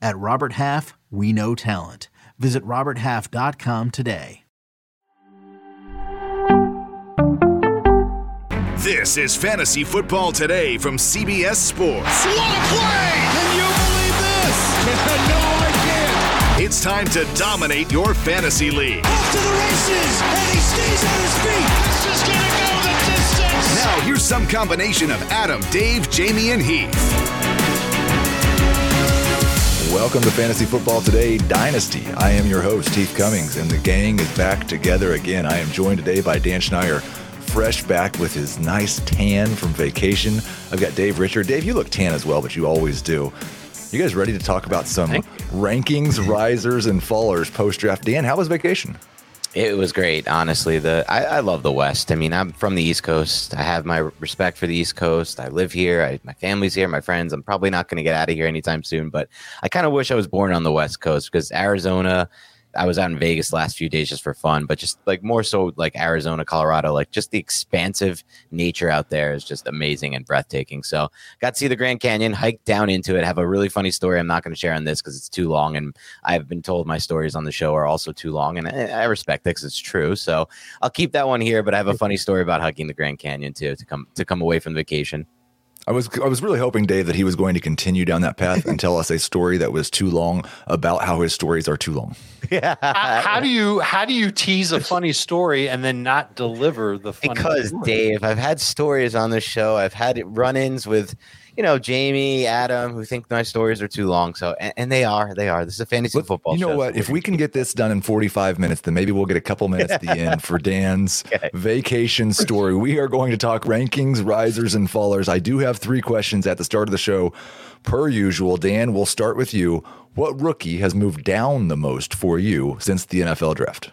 At Robert Half, we know talent. Visit RobertHalf.com today. This is Fantasy Football Today from CBS Sports. What a play! Can you believe this? no, I can't. It's time to dominate your fantasy league. Off to the races, and he stays on his feet. This is gonna go the distance. Now, here's some combination of Adam, Dave, Jamey, and Heath. Welcome to Fantasy Football Today Dynasty. I am your host, Heath Cummings, and the gang is back together again. I am joined today by Dan Schneider, fresh back with his nice tan from vacation. I've got Dave Richard. Dave, you look tan as well, but you always do. You guys ready to talk about some rankings, mm-hmm. risers, and fallers post draft? Dan, how was vacation? It was great, honestly. The I, I, love the West. I mean, I'm from the East Coast. I have my respect for the East Coast. I live here. I, my family's here. My friends. I'm probably not going to get out of here anytime soon. But I kind of wish I was born on the West Coast because Arizona, I was out in Vegas last few days just for fun, but just like more so like Arizona, Colorado, like just the expansive nature out there is just amazing and breathtaking. So got to see the Grand Canyon, hike down into it, have a really funny story. I'm not going to share on this because it's too long, and I've been told my stories on the show are also too long, and I, respect that because it's true. So I'll keep that one here, but I have a funny story about hiking the Grand Canyon too to come to come away from vacation. I was I was really hoping Dave that he was going to continue down that path and tell us a story that was too long about how his stories are too long. Yeah. how, how do you how do you tease a funny story and then not deliver the funny Because story? Dave, I've had stories on the show. I've had run-ins with you know, Jamey, Adam, who think my stories are too long. So, and, and they are, they are. This is a fantasy Look, football. You know show, what? so If we can get this done in 45 minutes, then maybe we'll get a couple minutes at the end for Dan's Okay. vacation story. We are going to talk rankings, risers, and fallers. I do have three questions at the start of the show. Per usual, Dan, we'll start with you. What rookie has moved down the most for you since the NFL draft?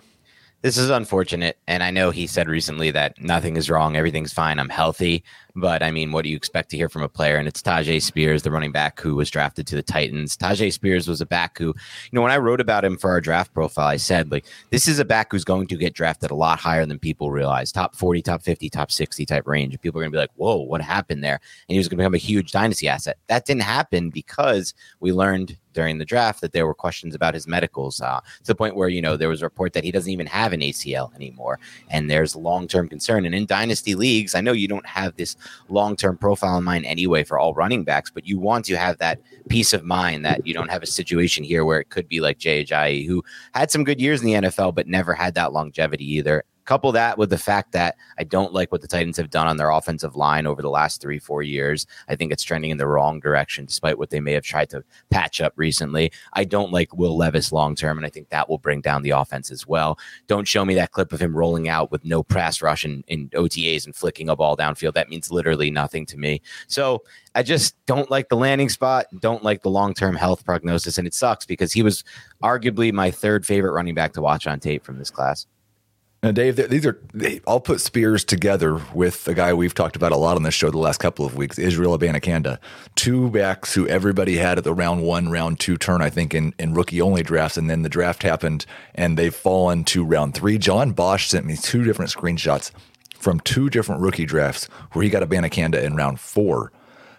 This is unfortunate, and I know he said recently that nothing is wrong, everything's fine, I'm healthy. But I mean, what do you expect to hear from a player? And it's Tyjae Spears, the running back who was drafted to the Titans. Tyjae Spears was a back who, you know, when I wrote about him for our draft profile, I said like this is a back who's going to get drafted a lot higher than people realize, top forty, top fifty, top sixty type range. And people are going to be like, "Whoa, what happened there?" And he was going to become a huge dynasty asset. That didn't happen because we learned during the draft that there were questions about his medicals uh, to the point where you know there was a report that he doesn't even have an ACL anymore, and there's long term concern. And in dynasty leagues, I know you don't have this long term profile in mind anyway for all running backs, but you want to have that peace of mind that you don't have a situation here where it could be like Jay Ajayi, who had some good years in the NFL but never had that longevity either. Couple that with the fact that I don't like what the Titans have done on their offensive line over the last three, four years. I think it's trending in the wrong direction, despite what they may have tried to patch up recently. I don't like Will Levis long term, and I think that will bring down the offense as well. Don't show me that clip of him rolling out with no press rush in, in OTAs and flicking a ball downfield. That means literally nothing to me. So I just don't like the landing spot, don't like the long term health prognosis, and it sucks because he was arguably my third favorite running back to watch on tape from this class. Now, Dave, these are I'll put Spears together with a guy we've talked about a lot on this show the last couple of weeks, Israel Abanikanda. Two backs who everybody had at the round one, round two turn, I think, in, in rookie only drafts. And then the draft happened and they've fallen to round three. John Bosch sent me two different screenshots from two different rookie drafts where he got Abanikanda in round four.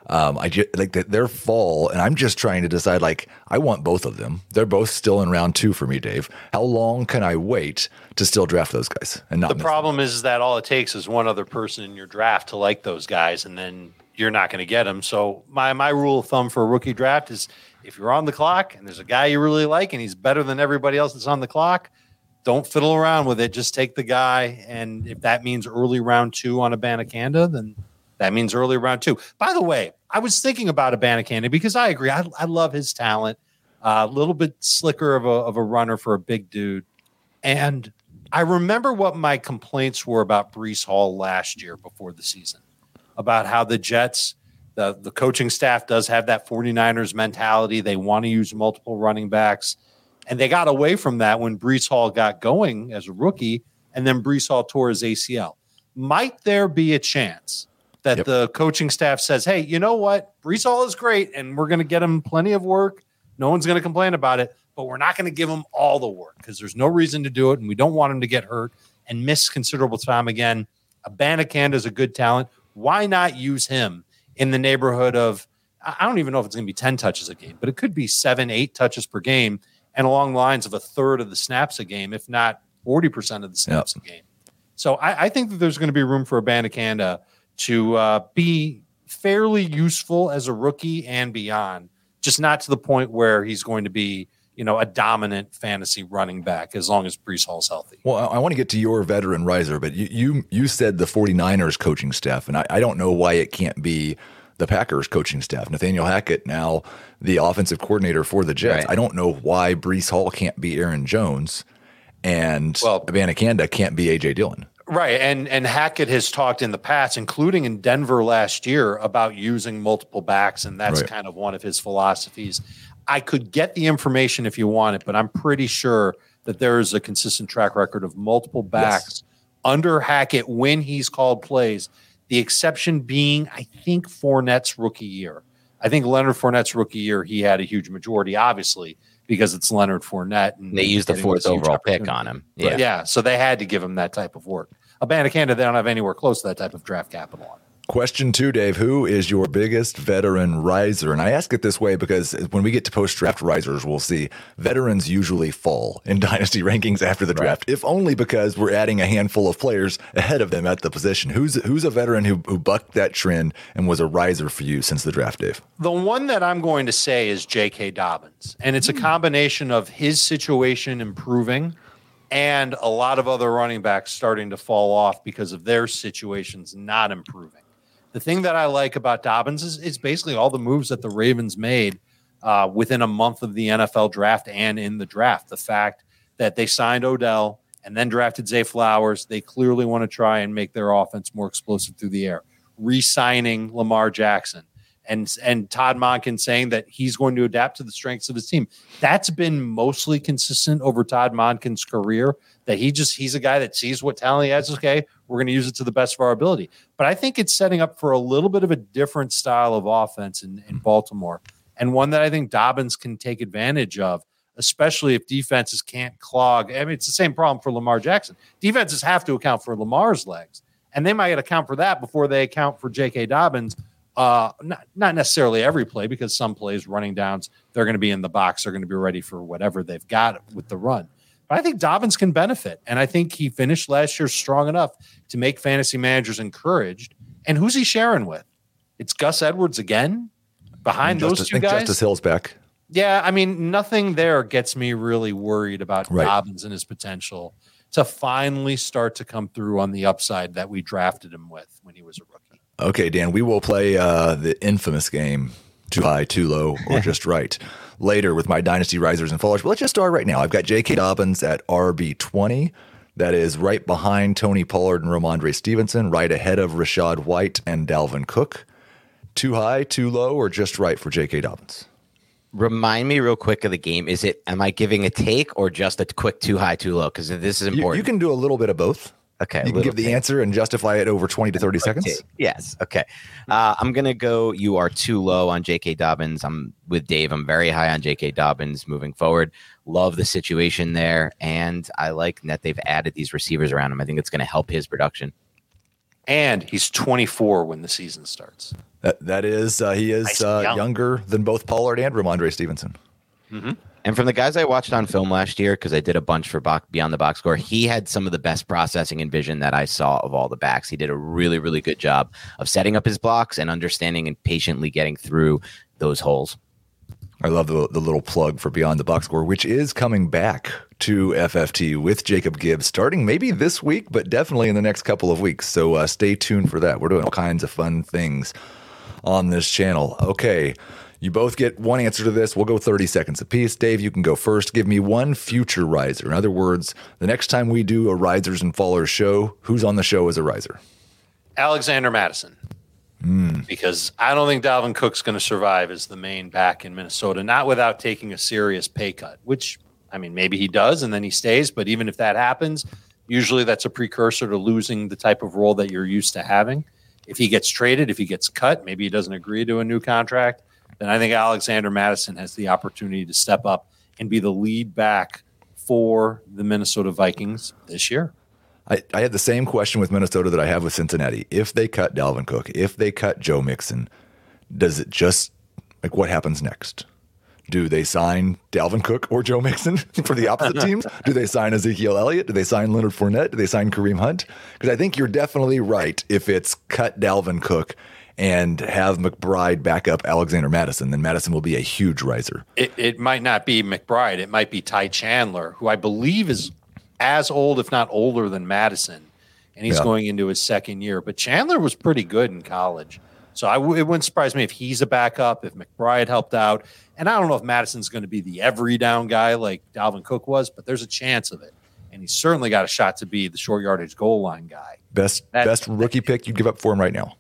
Um, I just like that their fall, and I'm just trying to decide. Like, I want both of them. They're both still in round two for me, Dave. How long can I wait to still draft those guys and not the problem is that all it takes is one other person in your draft to like those guys, and then you're not going to get them. So my my rule of thumb for a rookie draft is if you're on the clock and there's a guy you really like and he's better than everybody else that's on the clock, don't fiddle around with it. Just take the guy. And if that means early round two on Abanikanda, then that means early round two. By the way, I was thinking about Abanikanda because I agree. I, I love his talent. A uh, little bit slicker of a, of a runner for a big dude. And I remember what my complaints were about Breece Hall last year before the season about how the Jets, the, the coaching staff does have that 49ers mentality. They want to use multiple running backs. And they got away from that when Breece Hall got going as a rookie, and then Breece Hall tore his ACL. Might there be a chance that yep. the coaching staff says, hey, you know what? Breece Hall is great, and we're going to get him plenty of work. No one's going to complain about it, but we're not going to give him all the work because there's no reason to do it, and we don't want him to get hurt and miss considerable time again. Abanikanda is a good talent. Why not use him in the neighborhood of, I don't even know if it's going to be 10 touches a game, but it could be seven, eight touches per game and along the lines of a third of the snaps a game, if not 40% of the snaps yep. a game. So I, I, think that there's going to be room for Abanikanda uh, to uh, be fairly useful as a rookie and beyond, just not to the point where he's going to be, you know, a dominant fantasy running back as long as Breece Hall's healthy. Well, I, I want to get to your veteran riser, but you, you, you said the 49ers coaching staff, and I, I don't know why it can't be – the Packers coaching staff. Nathaniel Hackett, now the offensive coordinator for the Jets. Right. I don't know why Breece Hall can't be Aaron Jones and well, Abanikanda can't be AJ Dillon. Right. And and Hackett has talked in the past, including in Denver last year, about using multiple backs, and that's right. kind of one of his philosophies. I could get the information if you want it, but I'm pretty sure that there is a consistent track record of multiple backs yes. under Hackett when he's called plays the exception being, I think, Fournette's rookie year. I think Leonard Fournette's rookie year, he had a huge majority, obviously, because it's Leonard Fournette. And they used the fourth overall pick on him. Yeah. yeah. So they had to give him that type of work. Abanikanda, they don't have anywhere close to that type of draft capital on. Question two, Dave. Who is your biggest veteran riser? And I ask it this way because when we get to post draft risers, we'll see veterans usually fall in dynasty rankings after the draft, right. if only because we're adding a handful of players ahead of them at the position. Who's who's a veteran who, who bucked that trend and was a riser for you since the draft, Dave? The one that I'm going to say is J.K. Dobbins. And it's a hmm. combination of his situation improving and a lot of other running backs starting to fall off because of their situations not improving the thing that I like about Dobbins is, is basically all the moves that the Ravens made uh, within a month of the NFL draft and in the draft. The fact that they signed Odell and then drafted Zay Flowers, they clearly want to try and make their offense more explosive through the air. Re-signing Lamar Jackson and and Todd Monken saying that he's going to adapt to the strengths of his team. That's been mostly consistent over Todd Monken's career. That he just he's a guy that sees what talent he has. Okay, we're going to use it to the best of our ability. But I think it's setting up for a little bit of a different style of offense in, in hmm. Baltimore, and one that I think Dobbins can take advantage of. Especially if defenses can't clog. I mean, it's the same problem for Lamar Jackson. Defenses have to account for Lamar's legs, and they might account for that before they account for J.K. Dobbins, uh, not, not necessarily every play because some plays running downs they're going to be in the box they're going to be ready for whatever they've got with the run. But i think dobbins can benefit and i think he finished last year strong enough to make fantasy managers encouraged. And who's he sharing with? It's gus edwards again? Behind Justice, those two guys? Just think justice hill's back. Yeah i mean nothing there gets me really worried about right. dobbins and his potential to finally start to come through on the upside that we drafted him with when he was a rookie Okay, Dan, we will play uh, the infamous game too high, too low, or just right later with my dynasty risers and fallers. But let's just start right now. I've got J.K. Dobbins at RB20. That is right behind Tony Pollard and Rhamondre Stevenson, right ahead of Rachaad White and Dalvin Cook. Too high, too low, or just right for J.K. Dobbins? Remind me real quick of the game. Is it, am I giving a take or just a quick too high, too low? Because this is important. You, you, can do a little bit of both. Okay. You can give the bit. answer and justify it over 20 to 30 seconds. Okay. Yes. Okay. Uh, I'm going to go. You are too low on J.K. Dobbins. I'm with Dave. I'm very high on J.K. Dobbins moving forward. Love the situation there. And I like that they've added these receivers around him. I think it's going to help his production. And he's 24 when the season starts. That, that is, uh, he is nice uh, young. younger than both Pollard and Rhamondre Stevenson. Mm-hmm. And from the guys I watched on film last year, because I did a bunch for box, Beyond the Box Score, he had some of the best processing and vision that I saw of all the backs. He did a really, really good job of setting up his blocks and understanding and patiently getting through those holes. I love the, the little plug for Beyond the Box Score, which is coming back to FFT with Jacob Gibbs starting maybe this week, but definitely in the next couple of weeks. So uh, stay tuned for that. We're doing all kinds of fun things on this channel. Okay. You both get one answer to this. We'll go 30 seconds apiece. Dave, you can go first. Give me one future riser. In other words, the next time we do a risers and fallers show, who's on the show as a riser? Alexander Mattison. Hmm. Because I don't think Dalvin Cook's going to survive as the main back in Minnesota, not without taking a serious pay cut, which, I mean, maybe he does and then he stays. But even if that happens, usually that's a precursor to losing the type of role that you're used to having. If he gets traded, if he gets cut, maybe he doesn't agree to a new contract, then I think Alexander Mattison has the opportunity to step up and be the lead back for the Minnesota Vikings this year. I, I had the same question with Minnesota that I have with Cincinnati. If they cut Dalvin Cook, if they cut Joe Mixon, does it just like what happens next? Do they sign Dalvin Cook or Joe Mixon for the opposite teams? Do they sign Ezekiel Elliott? Do they sign Leonard Fournette? Do they sign Kareem Hunt? Because I think you're definitely right. If it's cut Dalvin Cook and have McBride back up Alexander Mattison, then Mattison will be a huge riser. It, it might not be McBride. It might be Ty Chandler, who I believe is as old, if not older, than Mattison, and he's Yeah. going into his second year. But Chandler was pretty good in college, so I w- it wouldn't surprise me if he's a backup. If McBride helped out, and I don't know if Mattison's going to be the every down guy like Dalvin Cook was, but there's a chance of it, and he's certainly got a shot to be the short yardage goal line guy. Best That- best rookie pick you'd give up for him right now.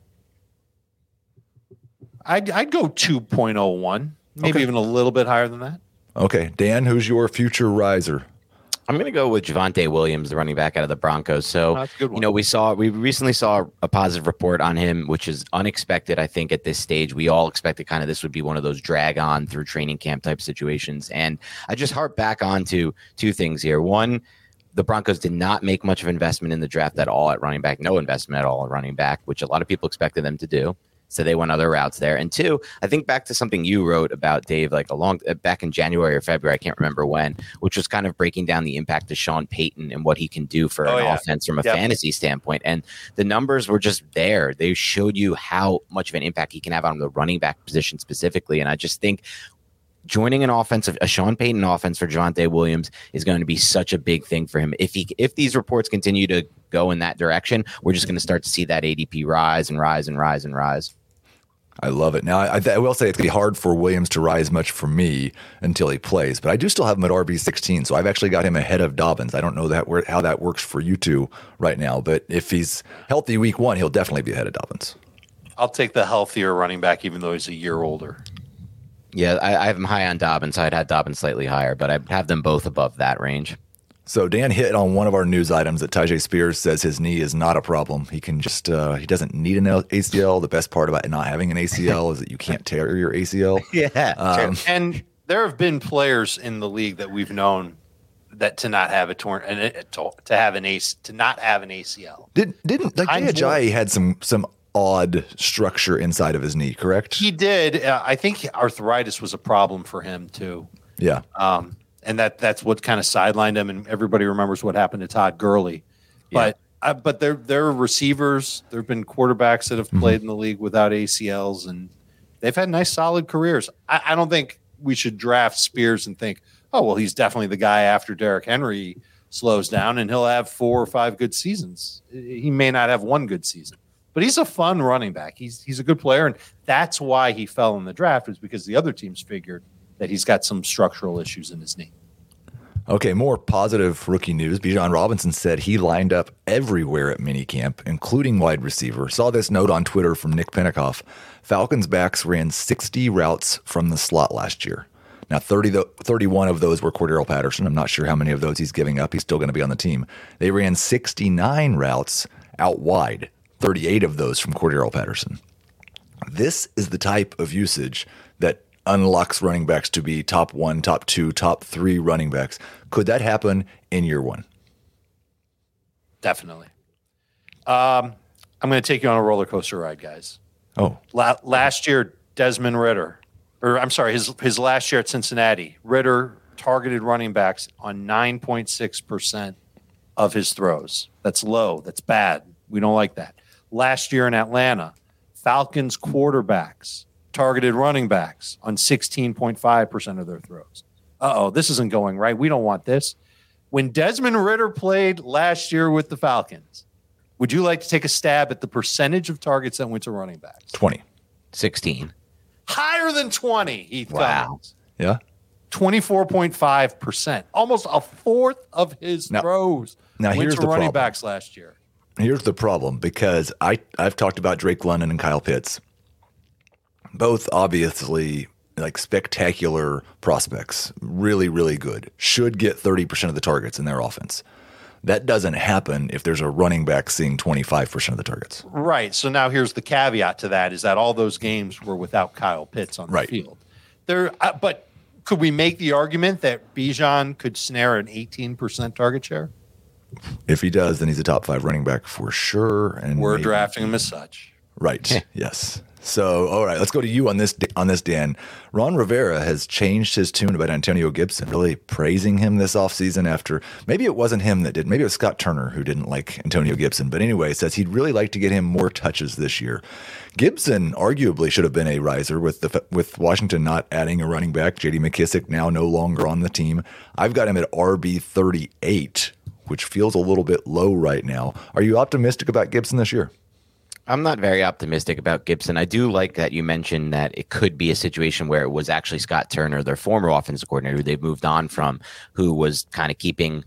I'd, I'd go 2.01, maybe Okay. even a little bit higher than that. Okay, Dan, who's your future riser? I'm going to go with Javonte Williams, the running back out of the Broncos. So, Oh, that's a good you know, we saw, we recently saw a positive report on him, which is unexpected. I think at this stage, we all expected kind of this would be one of those drag on through training camp type situations. And I just harp back on to two things here. One, the Broncos did not make much of investment in the draft at all at running back, no investment at all at running back, which a lot of people expected them to do. So they went other routes there. And two, I think back to something you wrote about Dave, like a long uh, back in January or February, I can't remember when, which was kind of breaking down the impact of Sean Payton and what he can do for Oh, an yeah. offense from a Yep. fantasy standpoint. And the numbers were just there. They showed you how much of an impact he can have on the running back position specifically. And I just think joining an offensive a Sean Payton offense for Javonte Williams is going to be such a big thing for him. If he if these reports continue to go in that direction, we're just going to start to see that ADP rise and rise and rise and rise. I love it. Now, I, I will say it's going to be hard for Williams to rise much for me until he plays, but I do still have him at RB 16, so I've actually got him ahead of Dobbins. I don't know that where, how that works for you two right now, but if he's healthy week one, he'll definitely be ahead of Dobbins. I'll take the healthier running back, even though he's a year older. Yeah, I, I have him high on Dobbins. I'd have Dobbins slightly higher, but I'd have them both above that range. So Dan hit on one of our news items that Tyjae Spears says his knee is not a problem. He can just uh, he doesn't need an ACL. The best part about not having an ACL is that you can't tear your ACL. Yeah. Um, And there have been players in the league that we've known that to not have a torn and to, to have an ace to not have an ACL. Did didn't like I'm Ajayi had some some odd structure inside of his knee, correct? He did. Uh, I think arthritis was a problem for him too. yeah. Um, and that that's what kind of sidelined him. And everybody remembers what happened to Todd Gurley. But uh, but there there are receivers. There have been quarterbacks that have played in the league without ACLs, and they've had nice solid careers. I, I don't think we should draft Spears and think, oh well, he's definitely the guy after Derrick Henry slows down, and he'll have four or five good seasons. He may not have one good season. But he's a fun running back. He's he's a good player, and that's why he fell in the draft. Was because the other teams figured that he's got some structural issues in his knee. Okay, more positive rookie news. Bijan Robinson said he lined up everywhere at minicamp, including wide receiver. Saw this note on Twitter from Nick Penikoff. Falcons backs ran 60 routes from the slot last year. Now, 30, 31 of those were Cordarrelle Patterson. I'm not sure how many of those he's giving up. He's still going to be on the team. They ran 69 routes out wide, 38 of those from Cordarrelle Patterson. This is the type of usage that unlocks running backs to be top one, top two, top three running backs. Could that happen in year one? Definitely. Um, I'm going to take you on a roller coaster ride, guys. Oh, La- last year, Desmond Ridder, or I'm sorry, his his last year at Cincinnati, Ridder targeted running backs on 9.6 percent of his throws. That's low. That's bad. We don't like that. Last year in Atlanta, Falcons quarterbacks targeted running backs on 16.5% of their throws. Uh oh, this isn't going right. We don't want this. When Desmond Ridder played last year with the Falcons, would you like to take a stab at the percentage of targets that went to running backs? 20. 16. Higher than 20, Heath Wow. Cummings. Yeah. 24.5%. Almost a fourth of his Now- throws now went here's to the running problem. backs last year. Here's the problem because I I've talked about Drake London and Kyle Pitts, both obviously like spectacular prospects, really really good. Should get 30% of the targets in their offense. That doesn't happen if there's a running back seeing 25% of the targets. Right. So now here's the caveat to that is that all those games were without Kyle Pitts on Right. the field. There, uh, but could we make the argument that Bijan could snare an 18% target share? If he does, then he's a top 5 running back for sure and We're maybe- drafting him as such. Right. yes. So, all right, let's go to you on this on this Dan. Ron Rivera has changed his tune about Antonio Gibson, really praising him this offseason after maybe it wasn't him that did. Maybe it was Scott Turner who didn't like Antonio Gibson. But anyway, says he'd really like to get him more touches this year. Gibson arguably should have been a riser with the with Washington not adding a running back. JD McKissick now no longer on the team. I've got him at RB 38, which feels a little bit low right now. Are you optimistic about Gibson this year? I'm not very optimistic about Gibson. I do like that you mentioned that it could be a situation where it was actually Scott Turner, their former offensive coordinator, who they've moved on from, who was kind of keeping,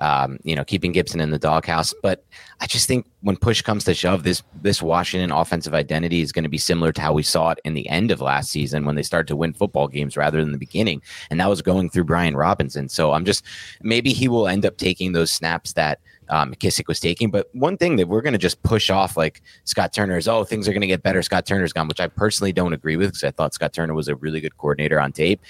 um, you know, keeping Gibson in the doghouse. But I just think when push comes to shove, this this Washington offensive identity is going to be similar to how we saw it in the end of last season when they started to win football games rather than the beginning, and that was going through Brian Robinson. So I'm just maybe he will end up taking those snaps that um, McKissick was taking. But one thing that we're going to just push off like Scott Turner is, oh, things are going to get better. Scott Turner's gone, which I personally don't agree with because I thought Scott Turner was a really good coordinator on tape.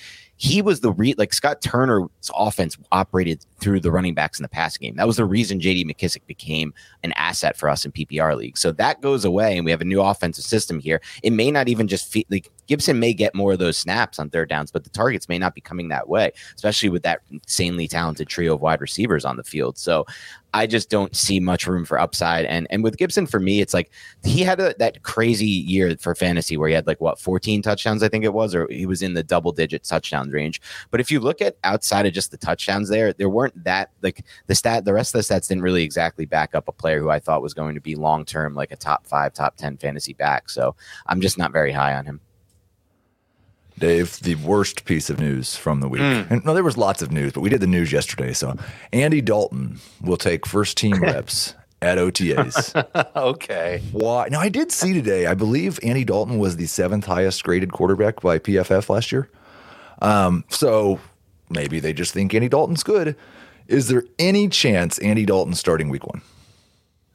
He was the re like Scott Turner's offense operated through the running backs in the passing game. That was the reason JD McKissick became an asset for us in PPR league. So that goes away, and we have a new offensive system here. It may not even just fe- like Gibson may get more of those snaps on third downs, but the targets may not be coming that way, especially with that insanely talented trio of wide receivers on the field. So I just don't see much room for upside. And and with Gibson, for me, it's like he had a, that crazy year for fantasy where he had like what 14 touchdowns, I think it was, or he was in the double digit touchdowns range. But if you look at outside of just the touchdowns there, there weren't that like the stat, the rest of the stats didn't really exactly back up a player who I thought was going to be long term, like a top five, top 10 fantasy back. So I'm just not very high on him. Dave, the worst piece of news from the week. And no, there was lots of news, but we did the news yesterday. So Andy Dalton will take first team reps at OTAs. okay. Why? Now, I did see today, I believe Andy Dalton was the seventh highest graded quarterback by PFF last year. Um, so maybe they just think Andy Dalton's good. Is there any chance Andy Dalton's starting week one?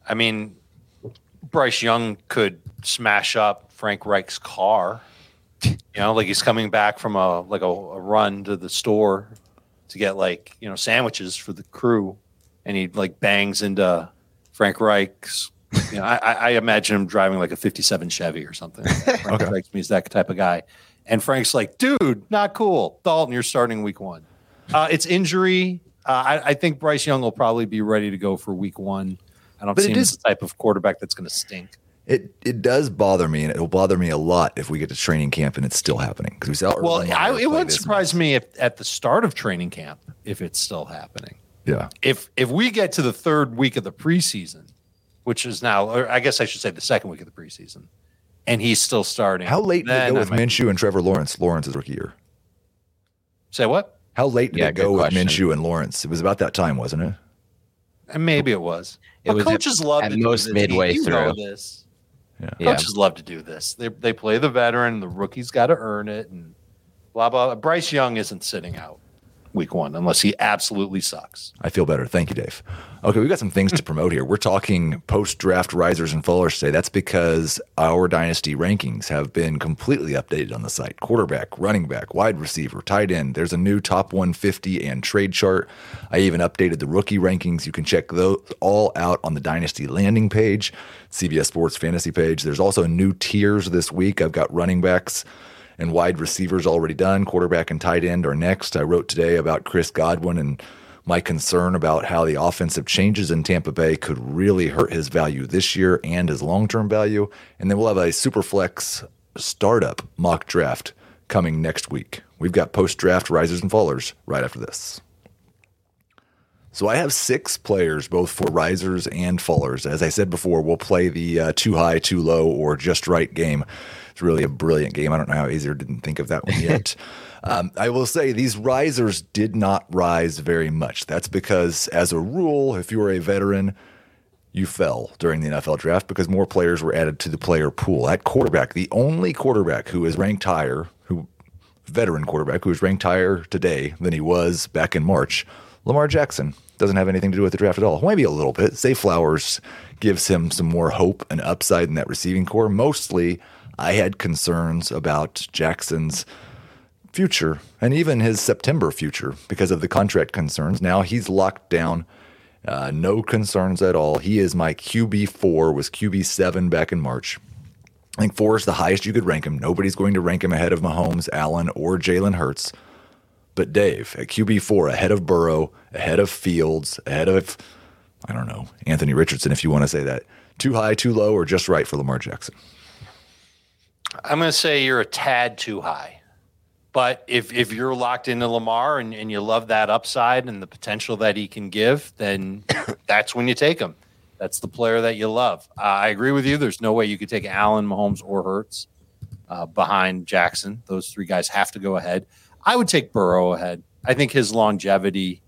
I mean, Bryce Young could smash up Frank Reich's car. You know, like he's coming back from a like a, a run to the store to get like you know sandwiches for the crew, and he like bangs into Frank Reich's. You know, I, I imagine him driving like a '57 Chevy or something. Frank Okay. Reich means that type of guy, and Frank's like, "Dude, not cool." Dalton, you're starting week one. Uh, it's injury. Uh, I, I think Bryce Young will probably be ready to go for week one. I don't But see it him as is- the type of quarterback that's going to stink. It it does bother me, and it will bother me a lot if we get to training camp and it's still happening because we saw. Well, I, it wouldn't this surprise me if at the start of training camp if it's still happening. Yeah, If if we get to the third week of the preseason, which is now, or I guess I should say the second week of the preseason, and he's still starting. how late did it go with might- Minshew and Trevor Lawrence? Lawrence's rookie year. Say what? How late did Yeah, it go good with question. Minshew and Lawrence? It was about that time, wasn't it? And maybe it was. It But was at- coaches love at to do most this. midway You know through. this. Yeah. Coaches love to do this. They they play the veteran. The rookie's got to earn it, and blah blah. Bryce Young isn't sitting out week one unless he absolutely sucks. I feel better. Thank you, Dave. Okay, we've got some things to promote here. We're talking post draft risers and fallers today. That's because our dynasty rankings have been completely updated on the site quarterback, running back, wide receiver, tight end. There's a new top 150 and trade chart. I even updated the rookie rankings. You can check those all out on the dynasty landing page, CBS Sports fantasy page. There's also new tiers this week. I've got running backs and wide receivers already done. Quarterback and tight end are next. I wrote today about Chris Godwin and my concern about how the offensive changes in Tampa Bay could really hurt his value this year and his long term value. And then we'll have a super flex startup mock draft coming next week. We've got post draft risers and fallers right after this. So I have six players, both for risers and fallers. As I said before, we'll play the uh, too high, too low, or just right game. It's really a brilliant game. I don't know how Aizer didn't think of that one yet. um, I will say these risers did not rise very much. That's because, as a rule, if you were a veteran, you fell during the NFL draft because more players were added to the player pool. At quarterback, the only quarterback who is ranked higher, who veteran quarterback who is ranked higher today than he was back in March, Lamar Jackson doesn't have anything to do with the draft at all. Maybe a little bit. Zay Flowers gives him some more hope and upside in that receiving corps. Mostly, I had concerns about Jackson's future and even his September future because of the contract concerns. Now he's locked down. Uh, no concerns at all. He is my QB4, was QB7 back in March. I think four is the highest you could rank him. Nobody's going to rank him ahead of Mahomes, Allen, or Jalen Hurts. But Dave at QB4, ahead of Burrow, ahead of Fields, ahead of, I don't know, Anthony Richardson, if you want to say that. Too high, too low, or just right for Lamar Jackson? I'm going to say you're a tad too high. But if, if you're locked into Lamar and, and you love that upside and the potential that he can give, then that's when you take him. That's the player that you love. Uh, I agree with you. There's no way you could take Allen, Mahomes, or Hurts uh, behind Jackson. Those three guys have to go ahead. I would take Burrow ahead. I think his longevity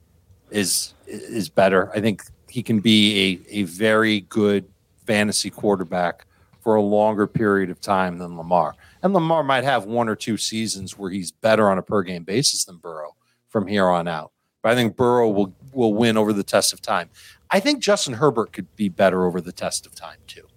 is is better. I think he can be a, a very good fantasy quarterback for a longer period of time than Lamar. And Lamar might have one or two seasons where he's better on a per game basis than Burrow from here on out. But I think Burrow will will win over the test of time. I think Justin Herbert could be better over the test of time too.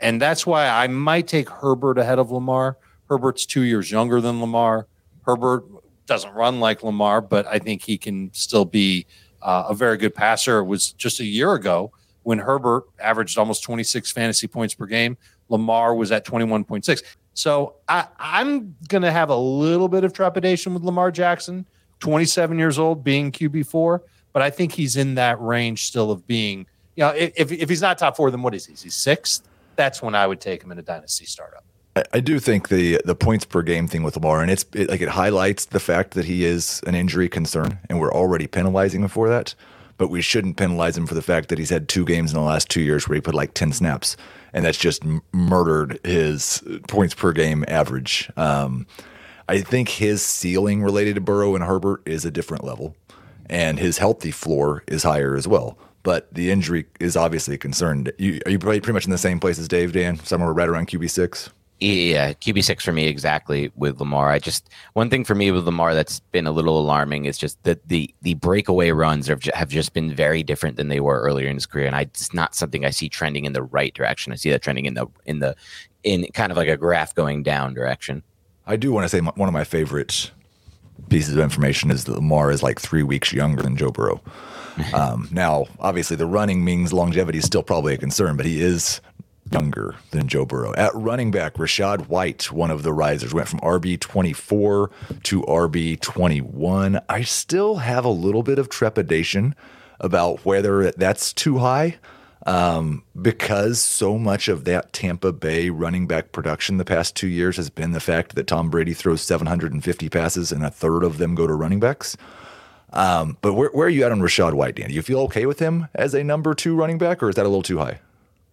And that's why I might take Herbert ahead of Lamar. Herbert's 2 years younger than Lamar. Herbert doesn't run like Lamar, but I think he can still be uh, a very good passer. It was just a year ago when Herbert averaged almost 26 fantasy points per game. Lamar was at 21.6. So I, I'm going to have a little bit of trepidation with Lamar Jackson, 27 years old, being QB4, but I think he's in that range still of being, you know, if, if he's not top four, then what is he? Is he sixth? That's when I would take him in a dynasty startup. I do think the the points per game thing with Lamar, and it's it, like it highlights the fact that he is an injury concern, and we're already penalizing him for that. But we shouldn't penalize him for the fact that he's had two games in the last two years where he put like ten snaps, and that's just murdered his points per game average. Um, I think his ceiling related to Burrow and Herbert is a different level, and his healthy floor is higher as well. But the injury is obviously a concern. You, are you pretty much in the same place as Dave, Dan? Somewhere right around QB six. Yeah, QB six for me exactly with Lamar. I just one thing for me with Lamar that's been a little alarming is just that the the breakaway runs have have just been very different than they were earlier in his career, and I, it's not something I see trending in the right direction. I see that trending in the in the in kind of like a graph going down direction. I do want to say one of my favorite pieces of information is that Lamar is like three weeks younger than Joe Burrow. Um, now, obviously, the running means longevity is still probably a concern, but he is younger than Joe Burrow. At running back, Rachaad White, one of the risers, went from RB 24 to RB 21. I still have a little bit of trepidation about whether that's too high um, because so much of that Tampa Bay running back production the past two years has been the fact that Tom Brady throws 750 passes and a third of them go to running backs. Um, but where, where, are you at on Rachaad White, Dan? Do you feel okay with him as a number two running back, or is that a little too high?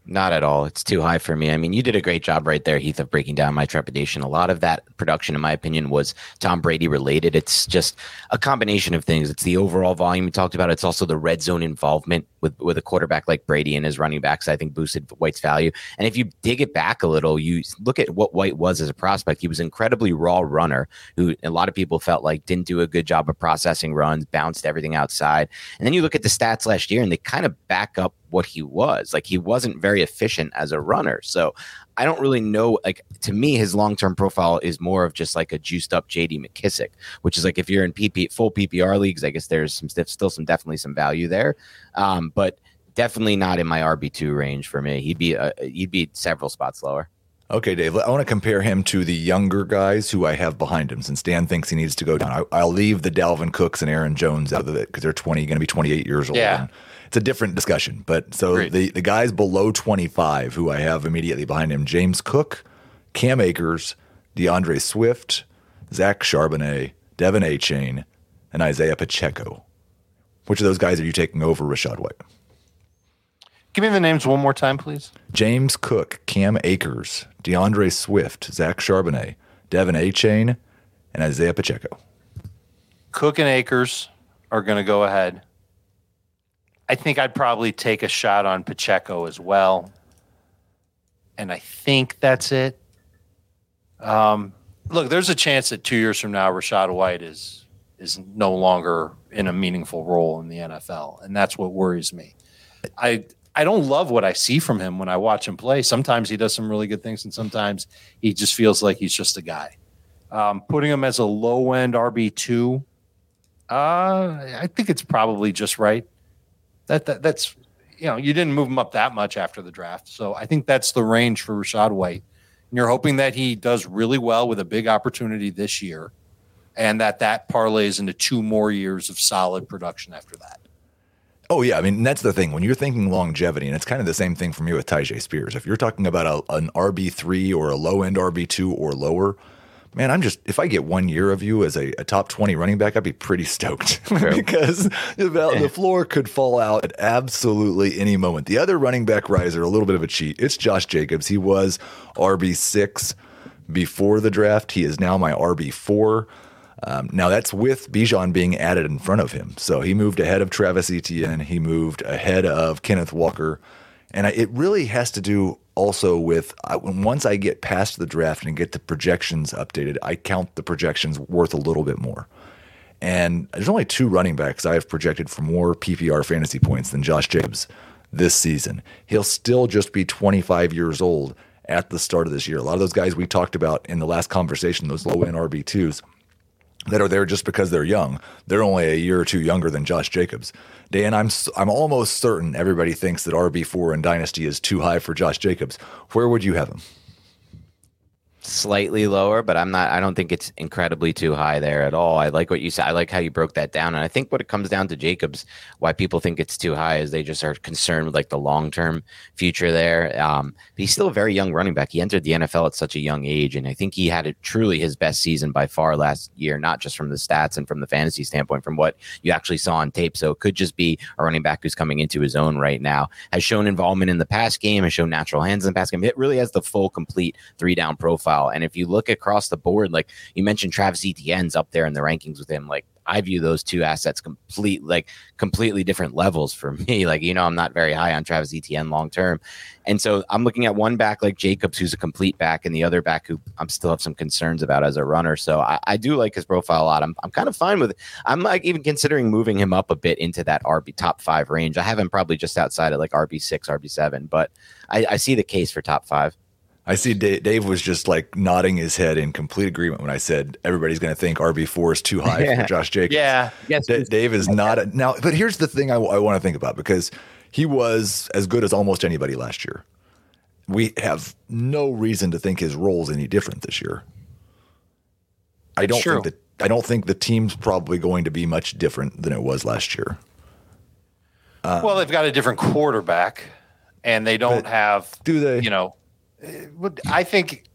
Not at all. It's too high for me. I mean, you did a great job right there, Heath, of breaking down my trepidation. A lot of that production, in my opinion, was Tom Brady related. It's just a combination of things. It's the overall volume we talked about. It's also the red zone involvement with, with a quarterback like Brady and his running backs, I think boosted White's value. And if you dig it back a little, you look at what White was as a prospect. He was incredibly raw runner who a lot of people felt like didn't do a good job of processing runs, bounced everything outside. And then you look at the stats last year and they kind of back up what he was. Like he wasn't very efficient as a runner. So I don't really know. Like to me, his long term profile is more of just like a juiced up JD McKissick, which is like if you're in PP full PPR leagues, I guess there's some still some definitely some value there. Um, but definitely not in my RB two range for me. He'd be uh, he'd be several spots lower. Okay, Dave. I want to compare him to the younger guys who I have behind him. Since Dan thinks he needs to go down, I, will leave the Dalvin Cooks and Aaron Jones out of it because they're twenty, going to be twenty eight years old. Yeah it's a different discussion. But so Great. the the guys below 25 who I have immediately behind him, James Cook, Cam Akers, D'Andre Swift, Zach Charbonnet, De'Von Achane, and Isaiah Pacheco. Which of those guys are you taking over Rachaad White? Give me the names one more time, please. James Cook, Cam Akers, D'Andre Swift, Zach Charbonnet, De'Von Achane, and Isaiah Pacheco. Cook and Akers are going to go ahead. I think I'd probably take a shot on Pacheco as well. And I think that's it. Um, look, there's a chance that two years from now, Rachaad White is is no longer in a meaningful role in the NFL, and that's what worries me. I I don't love what I see from him when I watch him play. Sometimes he does some really good things, and sometimes he just feels like he's just a guy. Um, putting him as a low end RB two, uh, I think it's probably just right. That, that that's you know you didn't move him up that much after the draft, so I think that's the range for Rachaad White. And you're hoping that he does really well with a big opportunity this year, and that that parlays into two more years of solid production after that. Oh yeah, I mean that's the thing when you're thinking longevity, and it's kind of the same thing for me with Tyjae Spears. If you're talking about a, an RB three or a low end RB two or lower, man, I'm just if I get one year of you as a, a top twenty running back, I'd be pretty stoked because the, the eh. floor could fall out at absolutely any moment. The other running back riser, a little bit of a cheat. It's Josh Jacobs. He was RB six before the draft. He is now my RB four. Um, now that's with Bijan being added in front of him. So he moved ahead of Travis Etienne. He moved ahead of Kenneth Walker. And I, it really has to do also with I, once I get past the draft and get the projections updated, I count the projections worth a little bit more. And there's only two running backs I have projected for more PPR fantasy points than Josh Jacobs this season. He'll still just be 25 years old at the start of this year. A lot of those guys we talked about in the last conversation, those low end RB2s, that are there just because they're young. They're only a year or two younger than Josh Jacobs. Dan, I'm I'm almost certain everybody thinks that RB four in Dynasty is too high for Josh Jacobs. Where would you have him? Slightly lower, but I'm not. I don't think it's incredibly too high there at all. I like what you said. I like how you broke that down, and I think what it comes down to Jacobs, why people think it's too high is they just are concerned with like the long term future there. Um, he's still a very young running back. He entered the NFL at such a young age, and I think he had a, truly his best season by far last year, not just from the stats and from the fantasy standpoint, from what you actually saw on tape. So it could just be a running back who's coming into his own right now. Has shown involvement in the pass game, has shown natural hands in the pass game. It really has the full, complete three down profile. And if you look across the board, like you mentioned, Travis Etienne's up there in the rankings with him. Like I view those two assets complete, like completely different levels for me. Like you know, I'm not very high on Travis Etienne long term, and so I'm looking at one back like Jacobs, who's a complete back, and the other back who I'm still have some concerns about as a runner. So I, I do like his profile a lot. I'm I'm kind of fine with it. I'm like even considering moving him up a bit into that RB top five range. I have him probably just outside of like RB six, RB seven, but I, I see the case for top five. I see Dave, Dave, was just like nodding his head in complete agreement when I said everybody's going to think RB four is too high Yeah. for Josh Jacobs. Yeah. Yes, D- Dave is not a, now, but here's the thing I, want to think about because he was as good as almost anybody last year. We have no reason to think his role is any different this year. I don't True. think that I don't think the team's probably going to be much different than it was last year. well, they've got a different quarterback, and they don't have. do they? You know, what- I think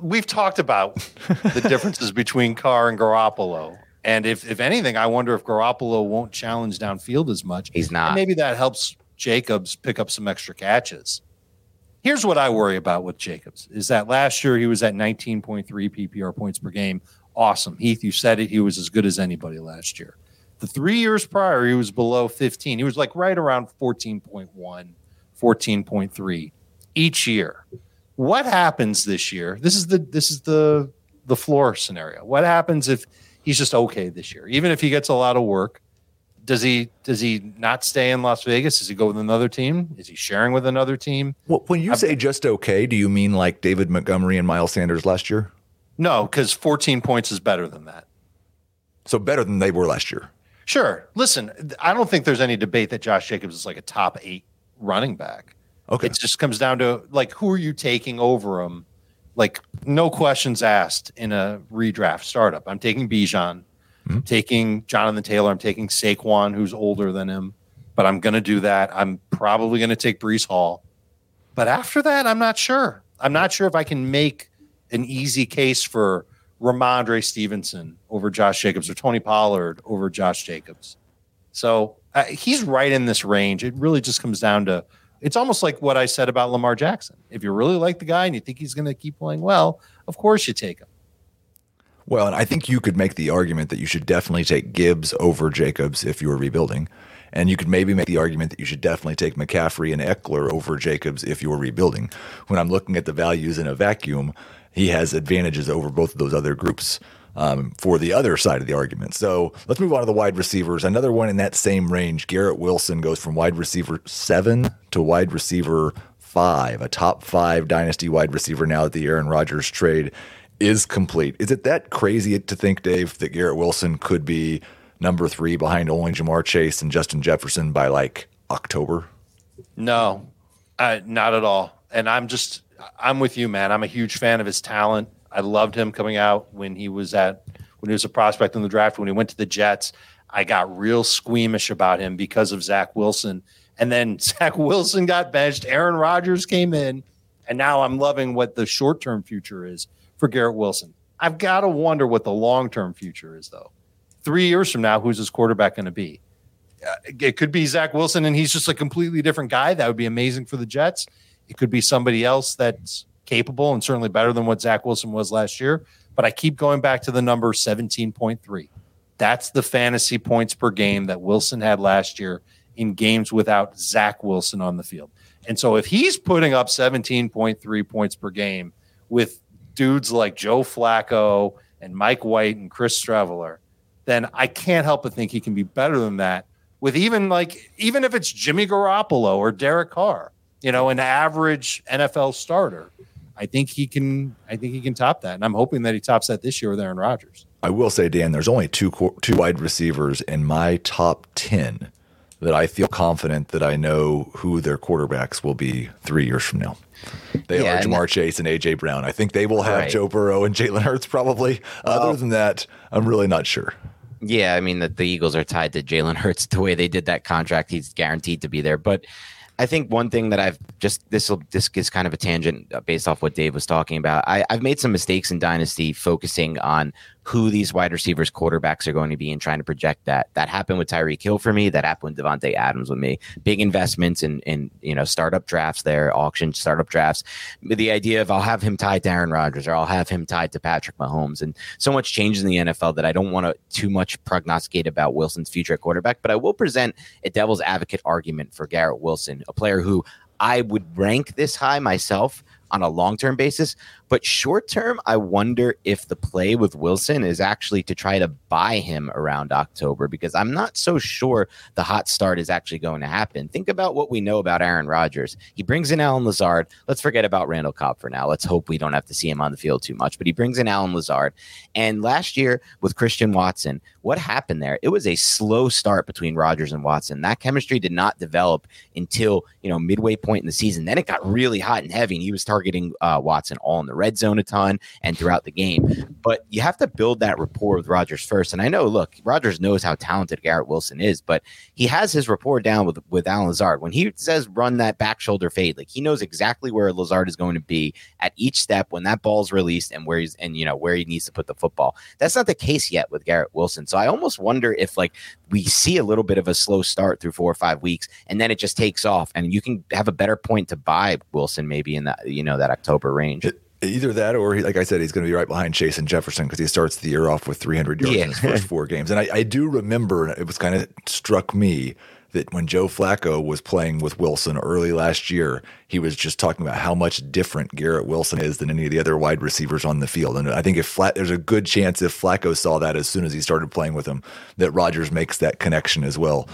we've talked about the differences between Carr and Garoppolo, and if if anything, I wonder if Garoppolo won't challenge downfield as much. He's not. And maybe that helps Jacobs pick up some extra catches. Here's what I worry about with Jacobs is that last year he was at 19.3 PPR points per game. Awesome. Heath, you said it. He was as good as anybody last year. The three years prior, he was below 15. He was like right around 14.1, 14.3 each year. What happens this year? This is the this is the the floor scenario. What happens if he's just okay this year? Even if he gets a lot of work, does he does he not stay in Las Vegas? Does he go with another team? Is he sharing with another team? Well, when you say just okay, do you mean like David Montgomery and Miles Sanders last year? No, because 14 points is better than that. So better than they were last year. Sure. Listen, I don't think there's any debate that Josh Jacobs is like a top eight running back. Okay. It just comes down to like who are you taking over him? Like no questions asked in a redraft startup. I'm taking Bijan, I'm taking Jonathan Taylor, I'm taking Saquon, who's older than him, but I'm gonna do that. I'm probably gonna take Breece Hall. But after that, I'm not sure. I'm not sure if I can make an easy case for Rhamondre Stevenson over Josh Jacobs or Tony Pollard over Josh Jacobs. So uh, he's right in this range. It really just comes down to it's almost like what I said about Lamar Jackson. If you really like the guy and you think he's going to keep playing well, of course you take him. Well, and I think you could make the argument that you should definitely take Gibbs over Jacobs if you were rebuilding. And you could maybe make the argument that you should definitely take McCaffrey and Ekeler over Jacobs if you were rebuilding. When I'm looking at the values in a vacuum, he has advantages over both of those other groups um, for the other side of the argument. So let's move on to the wide receivers. Another one in that same range, Garrett Wilson goes from wide receiver seven to wide receiver five, a top five dynasty wide receiver now that the Aaron Rodgers trade is complete. Is it that crazy to think, Dave, that Garrett Wilson could be number three behind only Ja'Marr Chase and Justin Jefferson by like October? No, uh, not at all. And I'm just, I'm with you, man. I'm a huge fan of his talent. I loved him coming out when he was at, when he was a prospect in the draft. When he went to the Jets, I got real squeamish about him because of Zach Wilson. And then Zach Wilson got benched. Aaron Rodgers came in. And now I'm loving what the short term future is for Garrett Wilson. I've got to wonder what the long term future is, though. Three years from now, who's his quarterback going to be? Uh, it could be Zach Wilson, and he's just a completely different guy. That would be amazing for the Jets. It could be somebody else that's capable and certainly better than what Zach Wilson was last year. But I keep going back to the number 17.3. That's the fantasy points per game that Wilson had last year in games without Zach Wilson on the field. And so if he's putting up 17.3 points per game with dudes like Joe Flacco and Mike White and Chris Streveler, then I can't help but think he can be better than that with even like even if it's Jimmy Garoppolo or Derek Carr, you know, an average NFL starter. I think he can. I think he can top that, and I'm hoping that he tops that this year with Aaron Rodgers. I will say, Dan, there's only two two wide receivers in my top ten that I feel confident that I know who their quarterbacks will be three years from now. They yeah, are Ja'Marr Chase and AJ Brown. I think they will have right. Joe Burrow and Jalen Hurts probably. Other than that, I'm really not sure. Yeah, I mean that the Eagles are tied to Jalen Hurts the way they did that contract. He's guaranteed to be there, but I think one thing that I've just this will this is kind of a tangent based off what Dave was talking about. I, I've made some mistakes in Dynasty focusing on who these wide receivers quarterbacks are going to be and trying to project that. That happened with Tyreek Hill for me. That happened with Davante Adams with me. Big investments in in you know startup drafts there, auction startup drafts. The idea of I'll have him tied to Aaron Rodgers or I'll have him tied to Patrick Mahomes, and so much changes in the NFL that I don't want to too much prognosticate about Wilson's future quarterback. But I will present a devil's advocate argument for Garrett Wilson, a player who I would rank this high myself on a long term basis. But short term, I wonder if the play with Wilson is actually to try to buy him around October because I'm not so sure the hot start is actually going to happen. Think about what we know about Aaron Rodgers. He brings in Allen Lazard. Let's forget about Randall Cobb for now. Let's hope we don't have to see him on the field too much. But he brings in Allen Lazard. And last year with Christian Watson, what happened there? It was a slow start between Rodgers and Watson. That chemistry did not develop until, you know, midway point in the season. Then it got really hot and heavy, and he was targeting uh, Watson all in the red zone a ton and throughout the game. But you have to build that rapport with Rodgers first. And I know, look, Rodgers knows how talented Garrett Wilson is, but he has his rapport down with with Allen Lazard. When he says run that back shoulder fade, like he knows exactly where Lazard is going to be at each step when that ball's released and where he's and you know where he needs to put the football. That's not the case yet with Garrett Wilson. So I almost wonder if like we see a little bit of a slow start through four or five weeks and then it just takes off and you can have a better point to buy Wilson maybe in that you know that October range. It, Either that, or he, like I said, he's going to be right behind Chase and Jefferson because he starts the year off with 300 yards yeah. in his first four games. And I, I do remember, it was kind of struck me that when Joe Flacco was playing with Wilson early last year, he was just talking about how much different Garrett Wilson is than any of the other wide receivers on the field. And I think if Flat, there's a good chance if Flacco saw that as soon as he started playing with him, that Rodgers makes that connection as well.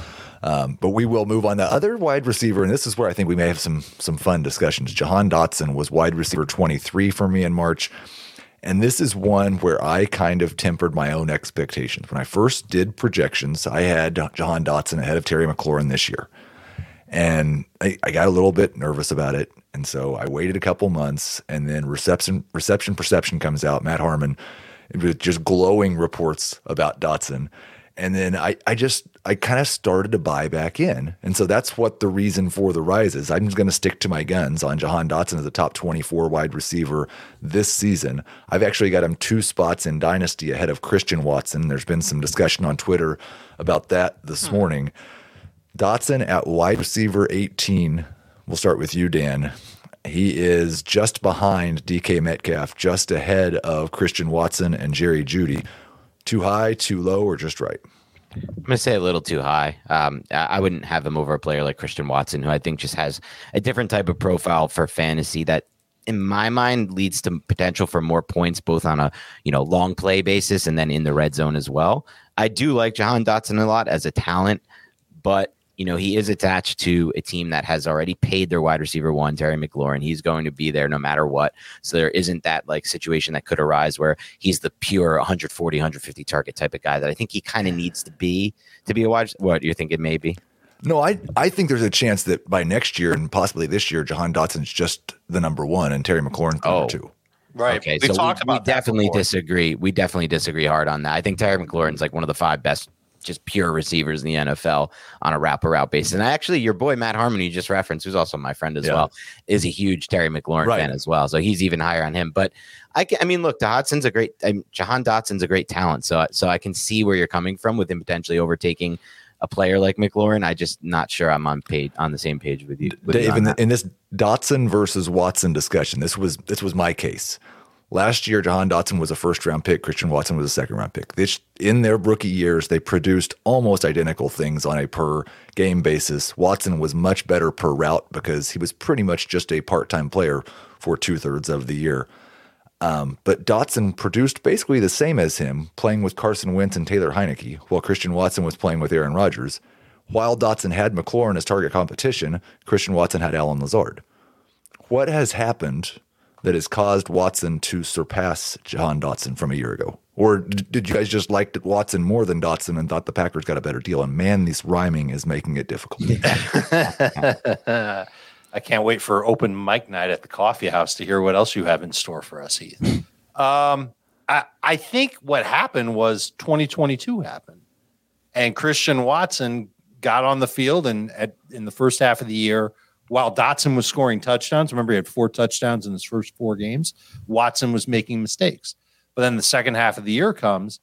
Um, but we will move on. The other wide receiver, and this is where I think we may have some some fun discussions. Jahan Dotson was wide receiver 23 for me in March. And this is one where I kind of tempered my own expectations. When I first did projections, I had Jahan Dotson ahead of Terry McLaurin this year. And I, I, got a little bit nervous about it. And so I waited a couple months and then reception reception perception comes out, Matt Harmon, with just glowing reports about Dotson. And then I, I just, I kind of started to buy back in. And so that's what the reason for the rise is. I'm just going to stick to my guns on Jahan Dotson as a top 24 wide receiver this season. I've actually got him two spots in Dynasty ahead of Christian Watson. There's been some discussion on Twitter about that this hmm. morning. Dotson at wide receiver 18. We'll start with you, Dan. He is just behind DK Metcalf, just ahead of Christian Watson and Jerry Jeudy. Too high, too low, or just right? I'm going to say a little too high. Um, I wouldn't have him over a player like Christian Watson, who I think just has a different type of profile for fantasy that, in my mind, leads to potential for more points, both on a you know long play basis and then in the red zone as well. I do like Jahan Dotson a lot as a talent, but you know he is attached to a team that has already paid their wide receiver one, Terry McLaurin. He's going to be there no matter what. So there isn't that like situation that could arise where he's the pure 140, 150 target type of guy that I think he kind of needs to be to be a wide. What you're thinking maybe? No, I, I think there's a chance that by next year and possibly this year, Jahan Dotson's just the number one and Terry McLaurin's the Oh. number two. Right. Okay, we so talked we, we about that definitely before. disagree. We definitely disagree hard on that. I think Terry McLaurin's like one of the five best, just pure receivers in the NFL on a wrap route basis. And actually, your boy Matt Harmon, you just referenced, who's also my friend as Yeah. well, is a huge Terry McLaurin Right. fan as well. So he's even higher on him. But I, can, I mean, look, Dotson's a great, I mean, Jahan Dotson's a great talent. So so I can see where you're coming from with him potentially overtaking a player like McLaurin. I just not sure I'm on page on the same page with you. With Dave, on in, the, in this Dotson versus Watson discussion, this was this was my case. Last year, Jahan Dotson was a first round pick. Christian Watson was a second round pick. This, in their rookie years, they produced almost identical things on a per game basis. Watson was much better per route because he was pretty much just a part time player for two thirds of the year. Um, but Dotson produced basically the same as him, playing with Carson Wentz and Taylor Heinicke, while Christian Watson was playing with Aaron Rodgers. While Dotson had McLaurin as target competition, Christian Watson had Allen Lazard. What has happened that has caused Watson to surpass Jahan Dotson from a year ago? Or did you guys just like Watson more than Dotson and thought the Packers got a better deal? And man, this rhyming is making it difficult. I can't wait for open mic night at the coffee house to hear what else you have in store for us, Heath. um, I, I think what happened was 2022 happened, and Christian Watson got on the field and at, in the first half of the year, while Dotson was scoring touchdowns. Remember, he had four touchdowns in his first four games. Watson was making mistakes, but then the second half of the year comes,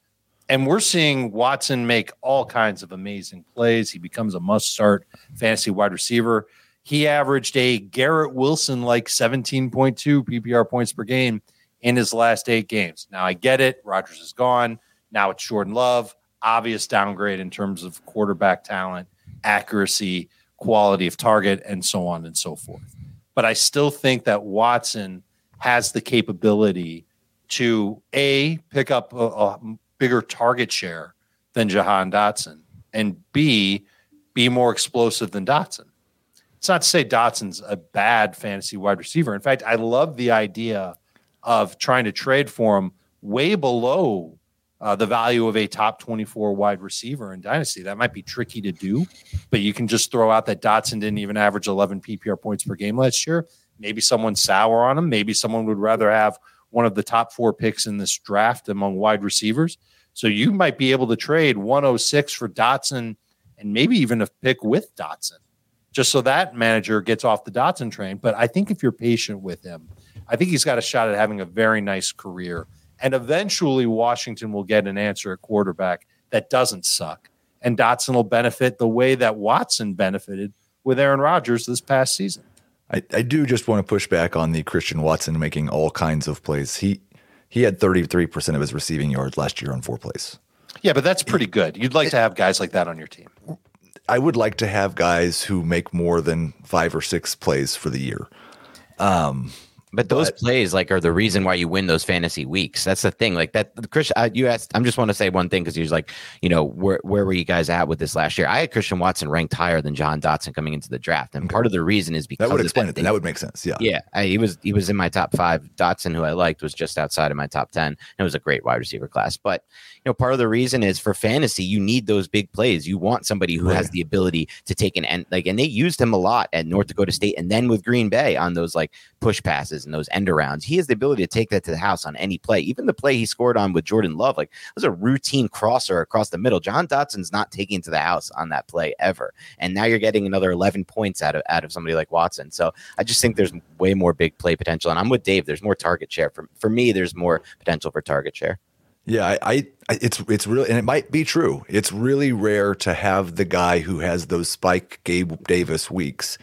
and we're seeing Watson make all kinds of amazing plays. He becomes a must-start fantasy wide receiver. He averaged a Garrett Wilson like 17.2 PPR points per game in his last eight games. Now I get it. Rodgers is gone. Now it's Jordan Love. Obvious downgrade in terms of quarterback talent, accuracy, quality of target, and so on and so forth. But I still think that Watson has the capability to A, pick up a, a bigger target share than Jahan Dotson, and B, be more explosive than Dotson. It's not to say Dotson's a bad fantasy wide receiver. In fact, I love the idea of trying to trade for him way below uh, the value of a top 24 wide receiver in Dynasty. That might be tricky to do, but you can just throw out that Dotson didn't even average 11 PPR points per game last year. Maybe someone's sour on him. Maybe someone would rather have one of the top four picks in this draft among wide receivers. So you might be able to trade 106 for Dotson and maybe even a pick with Dotson just so that manager gets off the Dotson train. But I think if you're patient with him, I think he's got a shot at having a very nice career. And eventually, Washington will get an answer at quarterback that doesn't suck. And Dotson will benefit the way that Watson benefited with Aaron Rodgers this past season. I, I do just want to push back on the Christian Watson making all kinds of plays. He he had 33% of his receiving yards last year on four plays. Yeah, but that's pretty good. You'd like to have guys like that on your team. I would like to have guys who make more than five or six plays for the year. Um, But those But- plays like are the reason why you win those fantasy weeks. That's the thing. Like that, Chris. Uh, you asked. I'm just want to say one thing because he was like, you know, where where were you guys at with this last year? I had Christian Watson ranked higher than Jahan Dotson coming into the draft, and part of the reason is because That would explain that it. That would make sense. Yeah. Yeah, I, he was he was in my top five. Dotson, who I liked, was just outside of my top ten. It was a great wide receiver class. But know, part of the reason is for fantasy, you need those big plays. You want somebody who has the ability to take an end like, and they used him a lot at North Dakota State, and then with Green Bay on those like push passes passes and those end arounds. He has the ability to take that to the house on any play. Even the play he scored on with Jordan Love, like it was a routine crosser across the middle. Jahan Dotson's not taking to the house on that play ever. And now you're getting another 11 points out of out of somebody like Watson. So I just think there's way more big play potential. And I'm with Dave. There's more target share. For for me, there's more potential for target share. Yeah, I, I, it's it's really and it might be true. It's really rare to have the guy who has those spike Gabe Davis weeks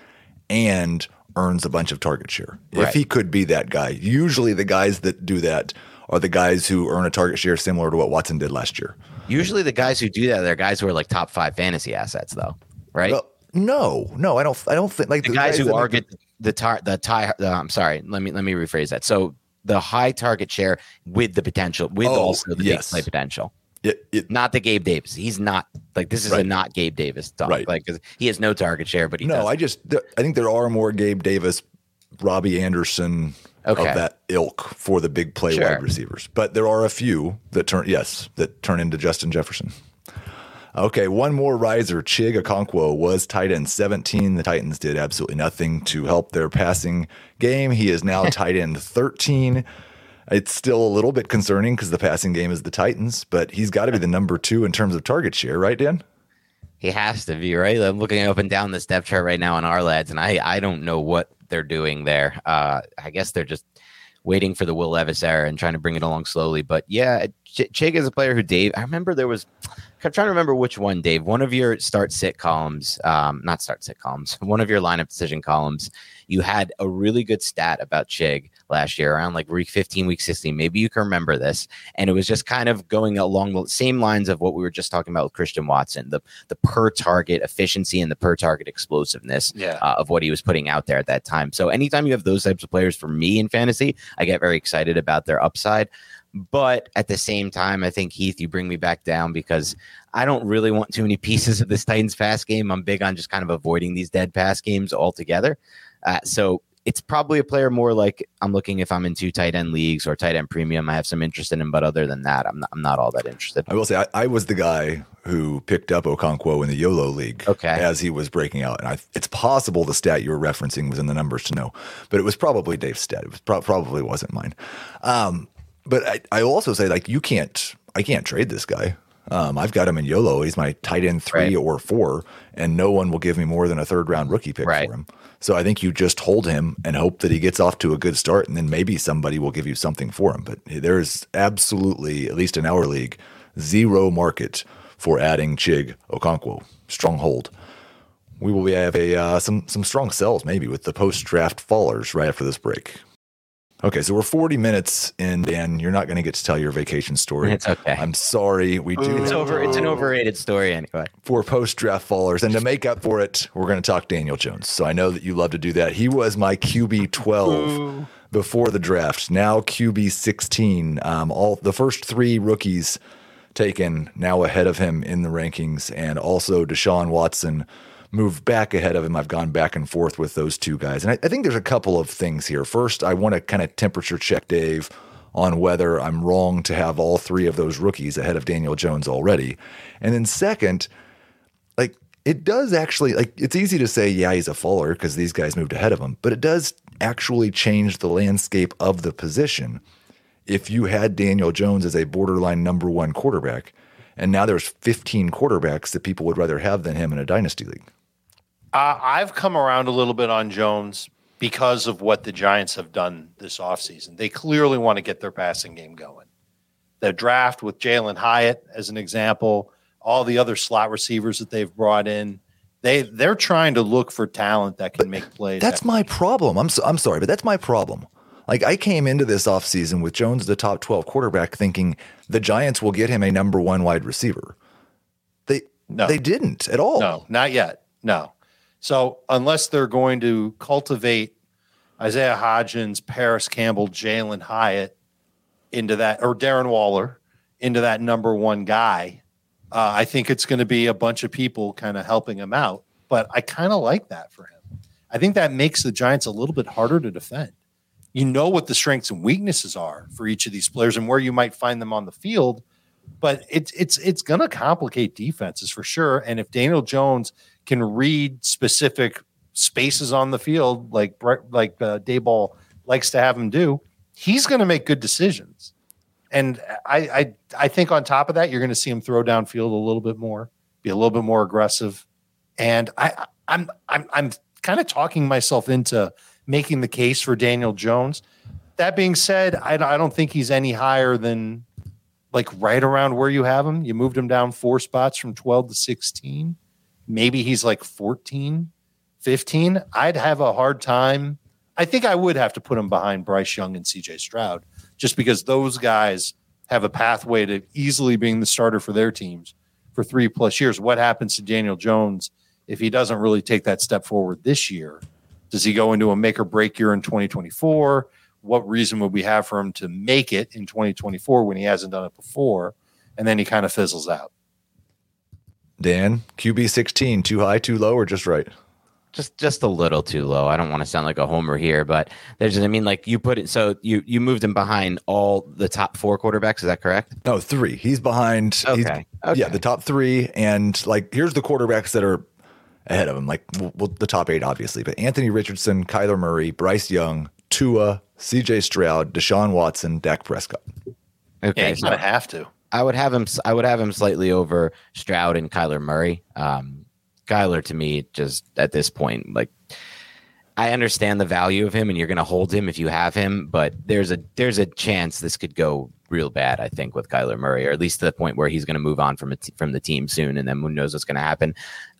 and earns a bunch of target share. If he could be that guy. Usually the guys that do that are the guys who earn a target share similar to what Watson did last year. Usually the guys who do that, they're guys who are like top five fantasy assets, though, right? Well, no, no, I don't I don't think like the guys who are get the tar the tie. Uh, I'm sorry. Let me let me rephrase that. So the high target share with the potential, with Oh, also the yes. big play potential. it, it, Not the Gabe Davis. He's not like this is a not Gabe Davis talk. Right. Like he has no target share, but he no, does. I just I think there are more Gabe Davis, Robbie Anderson Okay. of that ilk for the big play Sure. wide receivers. But there are a few that turn yes, that turn into Justin Jefferson. Okay, one more riser. Chig Okonkwo was tight end 17. The Titans did absolutely nothing to help their passing game. He is now tight end 13. It's still a little bit concerning because the passing game is the Titans, but he's got to be the number two in terms of target share, right, Dan? He has to be right. I'm looking up and down this depth chart right now on Ourlads, and I I don't know what they're doing there. Uh, I guess they're just waiting for the Will Levis era and trying to bring it along slowly. But yeah, Ch- Chig is a player who Dave. I remember there was. I'm trying to remember which one, Dave. One of your start sit columns, um, not start sit columns. One of your lineup decision columns. You had a really good stat about Chig last year, around like week 15, week 16. Maybe you can remember this, and it was just kind of going along the same lines of what we were just talking about with Christian Watson. The the per target efficiency and the per target explosiveness Yeah. uh, of what he was putting out there at that time. So anytime you have those types of players for me in fantasy, I get very excited about their upside. But at the same time, I think Heath, you bring me back down because I don't really want too many pieces of this Titans pass game. I'm big on just kind of avoiding these dead pass games altogether. Uh, so it's probably a player more like I'm looking if I'm in two tight end leagues or tight end premium. I have some interest in him, but other than that, I'm not, I'm not all that interested. I will say I, I was the guy who picked up Okonkwo in the YOLO league Okay. as he was breaking out. And I, it's possible the stat you were referencing was in the numbers to know, but it was probably Dave's stat. It was pro- probably wasn't mine. Um, but I, I also say like you can't I can't trade this guy. Um, I've got him in YOLO. He's my tight end three Right. or four, and no one will give me more than a third round rookie pick Right. for him. So I think you just hold him and hope that he gets off to a good start, and then maybe somebody will give you something for him. But there is absolutely, at least in our league, zero market for adding Chig Okonkwo. Strong hold. We will have a uh, some some strong sells maybe with the post draft fallers right after this break. Okay, so we're 40 minutes in, Dan. You're not going to get to tell your vacation story. It's okay. I'm sorry. We do It's over. It's an overrated story anyway. for post draft fallers. And to make up for it, we're going to talk Daniel Jones. So I know that you love to do that. He was my QB 12 before the draft, now QB 16. Um, all the first three rookies taken now ahead of him in the rankings, and also Deshaun Watson moved back ahead of him. I've gone back and forth with those two guys. And I, I think there's a couple of things here. First, I want to kind of temperature check Dave on whether I'm wrong to have all three of those rookies ahead of Daniel Jones already. And then second, like it does actually like it's easy to say yeah he's a faller because these guys moved ahead of him but it does actually change the landscape of the position if you had daniel jones as a borderline number one quarterback and now there's 15 quarterbacks that people would rather have than him in a dynasty league Uh, I've come around a little bit on Jones because of what the Giants have done this offseason. They clearly want to get their passing game going. The draft with Jalin Hyatt, as an example, all the other slot receivers that they've brought in, they they're trying to look for talent that can make plays. that's my problem i'm, so, I'm sorry but that's my problem like i came into this offseason with jones the top 12 quarterback thinking the giants will get him a number one wide receiver they No. they didn't at all No, not yet. No. So unless they're going to cultivate Isaiah Hodgins, Parris Campbell, Jalin Hyatt into that, or Darren Waller into that number one guy, uh, I think it's going to be a bunch of people kind of helping him out. But I kind of like that for him. I think that makes the Giants a little bit harder to defend. You know what the strengths and weaknesses are for each of these players and where you might find them on the field but it's it's it's going to complicate defenses for sure. And if Daniel Jones can read specific spaces on the field, like like uh, Daboll likes to have him do, he's going to make good decisions. And I, I, I think on top of that, you're going to see him throw downfield a little bit more, be a little bit more aggressive. And I, I'm, I'm, I'm kind of talking myself into making the case for Daniel Jones. That being said, I, I don't think he's any higher than like right around where you have him. You moved him down four spots from 12 to 16. Maybe he's like 14, 15. I'd have a hard time. I think I would have to put him behind Bryce Young and CJ Stroud just because those guys have a pathway to easily being the starter for their teams for three plus years. What happens to Daniel Jones if he doesn't really take that step forward this year? Does he go into a make or break year in 2024? What reason would we have for him to make it in 2024 when he hasn't done it before? And then he kind of fizzles out. Dan, QB 16, too high, too low, or just right? just just a little too low. I don't want to sound like a homer here, but there's I mean like you put it so you you moved him behind all the top four quarterbacks, is that correct? No, three. He's behind Okay. he's- okay. Yeah, the top three. And like, here's the quarterbacks that are ahead of him. Like, well, well, the top eight, obviously, but Anthony Richardson, Kyler Murray, Bryce Young, Tua, CJ Stroud, Deshaun Watson, Dak Prescott. Okay. Yeah, you so kind of have to. I would have him I would have him slightly over Stroud and Kyler Murray. Um Kyler to me just at this point like I understand the value of him and you're going to hold him if you have him, but there's a there's a chance this could go real bad I think with Kyler Murray or at least to the point where he's going to move on from from the team soon and then who knows what's going to happen.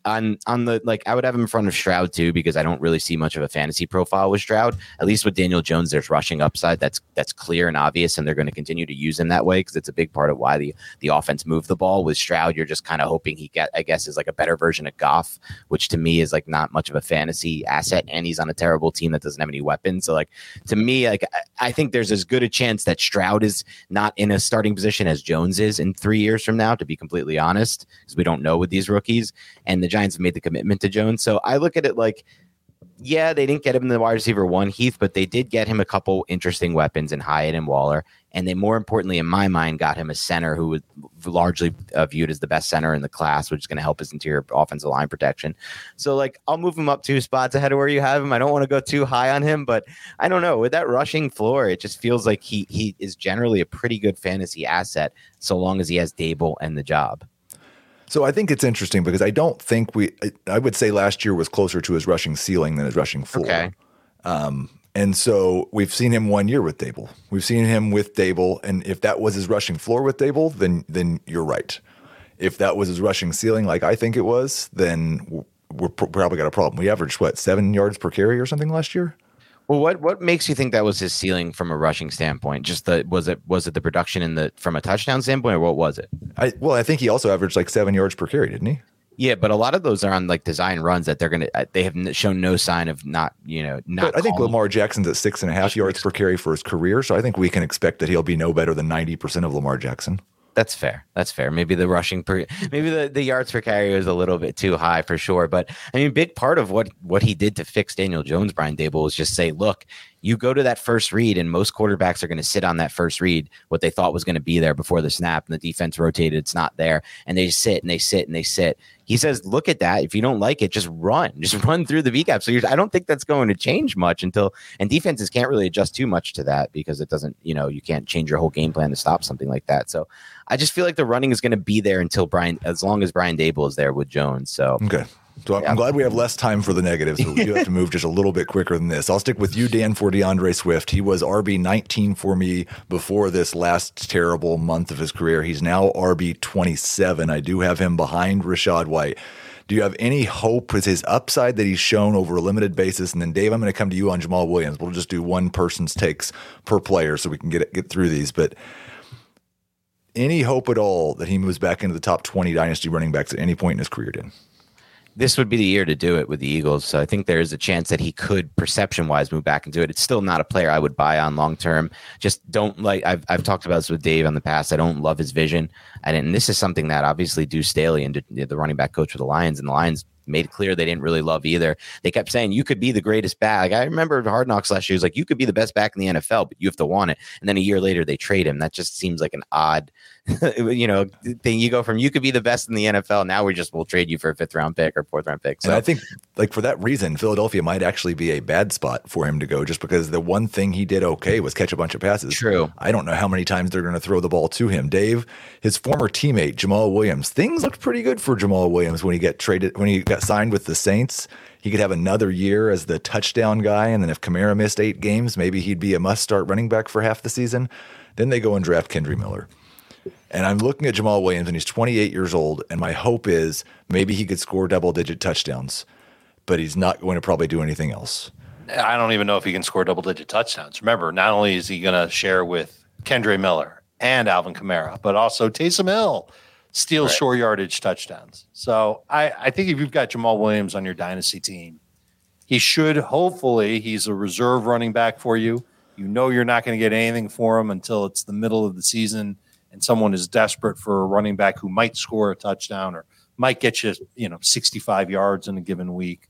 On on the like I would have him in front of Stroud too because I don't really see much of a fantasy profile with Stroud. At least with Daniel Jones there's rushing upside that's that's clear and obvious and they're going to continue to use him that way because it's a big part of why the the offense moved the ball. With Stroud you're just kind of hoping he get I guess is like a better version of Goff, which to me is like not much of a fantasy asset and he's on a terrible team that doesn't have any weapons. So like to me like I, think there's as good a chance that Stroud is not in a starting position as Jones is in 3 years from now to be completely honest because we don't know with these rookies and the Giants have made the commitment to Jones. So I look at it like, yeah, they didn't get him the wide receiver one, Heath, but they did get him a couple interesting weapons in Hyatt and Waller. And they more importantly, in my mind, got him a center who was largely uh, viewed as the best center in the class, which is going to help his interior offensive line protection. So, like, I'll move him up two spots ahead of where you have him. I don't want to go too high on him, but I don't know. With that rushing floor, it just feels like he he is generally a pretty good fantasy asset so long as he has Daboll and the job. So I think it's interesting because I don't think we, I- would say last year was closer to his rushing ceiling than his rushing floor. Okay. Um, and so we've seen him one year with Daboll. We've seen him with Daboll, and if that was his rushing floor with Daboll, then then you're right. If that was his rushing ceiling, like I think it was, then we're pr- probably got a problem. We averaged what seven yards per carry or something last year. Well, what what makes you think that was his ceiling from a rushing standpoint? Just the was it was it the production in the from a touchdown standpoint, or what was it? I well, I think he also averaged like seven yards per carry, didn't he? Yeah, but a lot of those are on like design runs that they're gonna uh, they have shown no sign of not you know not. But I think Lamar Jackson's at six and a half yards per carry for his career, so I think we can expect that he'll be no better than ninety percent of Lamar Jackson. That's fair. That's fair. Maybe the rushing per maybe the, the yards per carry was a little bit too high for sure. But I mean, big part of what what he did to fix Daniel Jones, Brian Daboll, was just say, look, you go to that first read, and most quarterbacks are going to sit on that first read, what they thought was going to be there before the snap, and the defense rotated, it's not there, and they sit and they sit and they sit. He says, look at that. If you don't like it, just run, just run through the V gap. So I don't think that's going to change much until, and defenses can't really adjust too much to that because it doesn't, you know, you can't change your whole game plan to stop something like that. So I just feel like the running is going to be there until Brian, as long as Brian Daboll is there with Jones. So Okay. So I'm- I'm glad we have less time for the negatives, but we do have to move just a little bit quicker than this. I'll stick with you, Dan, for D'Andre Swift. He was RB 19 for me before this last terrible month of his career. He's now RB 27. I do have him behind Rachaad White. Do you have any hope with his upside that he's shown over a limited basis? And then, Dave, I'm going to come to you on Jamaal Williams. We'll just do one person's takes per player so we can get get through these. But any hope at all that he moves back into the top 20 dynasty running backs at any point in his career, Dan? this would be the year to do it with the Eagles. So I think there is a chance that he could perception wise move back into it. It's still not a player I would buy on long term. Just don't like I've I've talked about this with Dave in the past. I don't love his vision. And, and this is something that obviously Deuce Staley and the running back coach for the Lions and the Lions made clear they didn't really love either. They kept saying you could be the greatest back. I remember Hard Knocks last year. It was like you could be the best back in the NFL, but you have to want it. And then a year later they trade him. That just seems like an odd, you know, thing. You go from you could be the best in the NFL. Now we just will trade you for a fifth round pick or fourth round pick. So and I think like for that reason, Philadelphia might actually be a bad spot for him to go, just because the one thing he did okay was catch a bunch of passes. True. I don't know how many times they're going to throw the ball to him. Dave, his former teammate Jamaal Williams, things looked pretty good for Jamaal Williams when he got traded when he got signed with the Saints. He could have another year as the touchdown guy, and then if Kamara missed eight games, maybe he'd be a must-start running back for half the season. Then they go and draft Kendre Miller. And I'm looking at Jamaal Williams, and he's 28 years old, and my hope is maybe he could score double-digit touchdowns, but he's not going to probably do anything else. I don't even know if he can score double-digit touchdowns. Remember, not only is he going to share with Kendre Miller and Alvin Kamara, but also Taysom Hill steals right. short yardage touchdowns. So I, I think if you've got Jamaal Williams on your dynasty team, he should hopefully he's a reserve running back for you. You know you're not going to get anything for him until it's the middle of the season and someone is desperate for a running back who might score a touchdown or might get you, you know, 65 yards in a given week.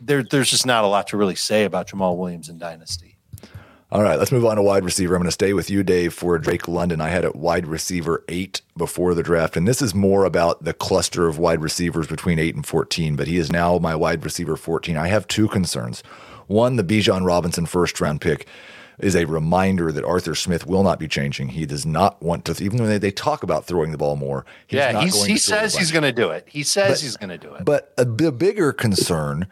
There, there's just not a lot to really say about Jamaal Williams in Dynasty. All right, let's move on to wide receiver. I'm going to stay with you, Dave, for Drake London. I had it wide receiver eight before the draft, and this is more about the cluster of wide receivers between eight and 14, but he is now my wide receiver 14. I have two concerns. One, the Bijan Robinson first round pick is a reminder that Arthur Smith will not be changing. He does not want to, even when they, they talk about throwing the ball more. yeah, he says he's going to do it. He says but, he's going to do it. But a, a bigger concern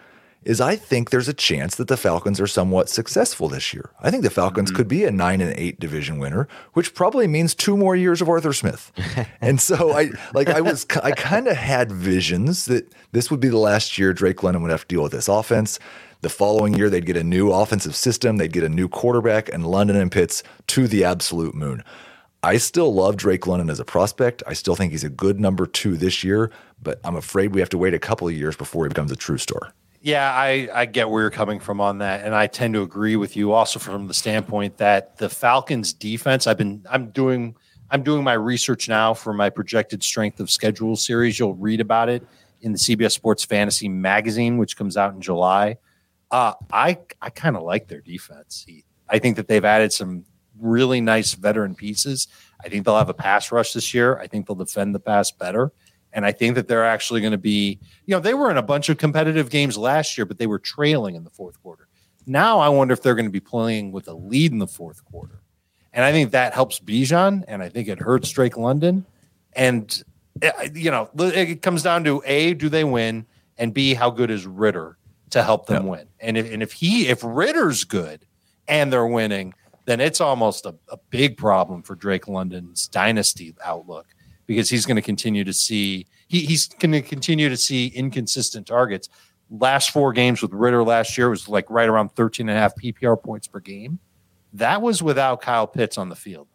is I think there's a chance that the Falcons are somewhat successful this year. I think the Falcons mm-hmm. could be a nine and eight division winner, which probably means two more years of Arthur Smith. and so I like I was I kind of had visions that this would be the last year Drake London would have to deal with this offense. The following year they'd get a new offensive system, they'd get a new quarterback, and London and Pitts to the absolute moon. I still love Drake London as a prospect. I still think he's a good number two this year, but I'm afraid we have to wait a couple of years before he becomes a true star. Yeah, I, I get where you're coming from on that, and I tend to agree with you also from the standpoint that the Falcons defense. I've been I'm doing I'm doing my research now for my projected strength of schedule series. You'll read about it in the CBS Sports Fantasy magazine, which comes out in July. Uh, I I kind of like their defense. I think that they've added some really nice veteran pieces. I think they'll have a pass rush this year. I think they'll defend the pass better. And I think that they're actually going to be, you know, they were in a bunch of competitive games last year, but they were trailing in the fourth quarter. Now I wonder if they're going to be playing with a lead in the fourth quarter. And I think that helps Bijan, and I think it hurts Drake London. And, eh, you know, it comes down to A, do they win? And B, how good is Ridder to help them win? And if, and if he, if Ridder's good and they're winning, then it's almost a, a big problem for Drake London's dynasty outlook because he's going to continue to see he, he's going to continue to see inconsistent targets. Last four games with Ritter last year was like right around 13 and a half PPR points per game. That was without Kyle Pitts on the field.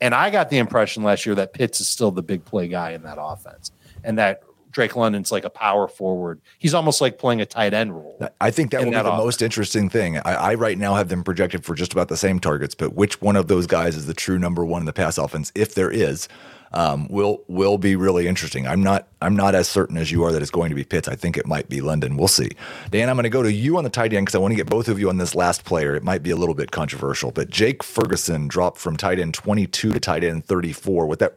And I got the impression last year that Pitts is still the big play guy in that offense and that Drake London's like a power forward. He's almost like playing a tight end role. I think that will be the offense. most interesting thing. I, I, right now have them projected for just about the same targets, but which one of those guys is the true number one in the pass offense, if there is? um, will will be really interesting. I'm not I'm not as certain as you are that it's going to be Pitts. I think it might be London. We'll see. Dan, I'm going to go to you on the tight end because I want to get both of you on this last player. It might be a little bit controversial, but Jake Ferguson dropped from tight end 22 to tight end 34. With that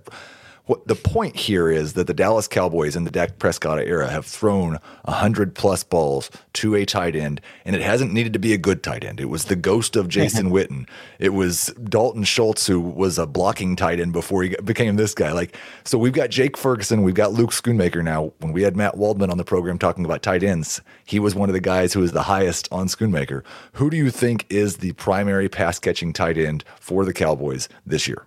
what the point here is that the Dallas Cowboys in the Dak Prescott era have thrown 100 plus balls to a tight end, and it hasn't needed to be a good tight end. It was the ghost of Jason Witten. It was Dalton Schultz, who was a blocking tight end before he became this guy. Like, so we've got Jake Ferguson, we've got Luke Schoonmaker now. When we had Matt Waldman on the program talking about tight ends, he was one of the guys who was the highest on Schoonmaker. Who do you think is the primary pass catching tight end for the Cowboys this year?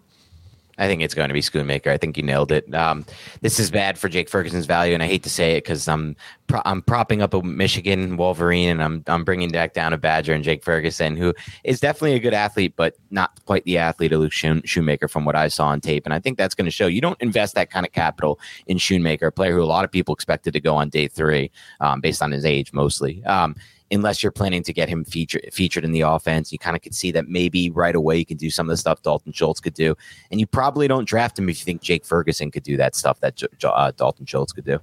I think it's going to be Schoonmaker. I think you nailed it. Um, this is bad for Jake Ferguson's value, and I hate to say it because I'm pro- I'm propping up a Michigan Wolverine, and I'm I'm bringing back down a Badger and Jake Ferguson, who is definitely a good athlete, but not quite the athlete of Luke Schoonmaker from what I saw on tape. And I think that's going to show. You don't invest that kind of capital in Schoonmaker, a player who a lot of people expected to go on day three, um, based on his age mostly. Um, unless you're planning to get him featured featured in the offense. You kind of could see that maybe right away you can do some of the stuff Dalton Schultz could do, and you probably don't draft him if you think Jake Ferguson could do that stuff that uh, Dalton Schultz could do.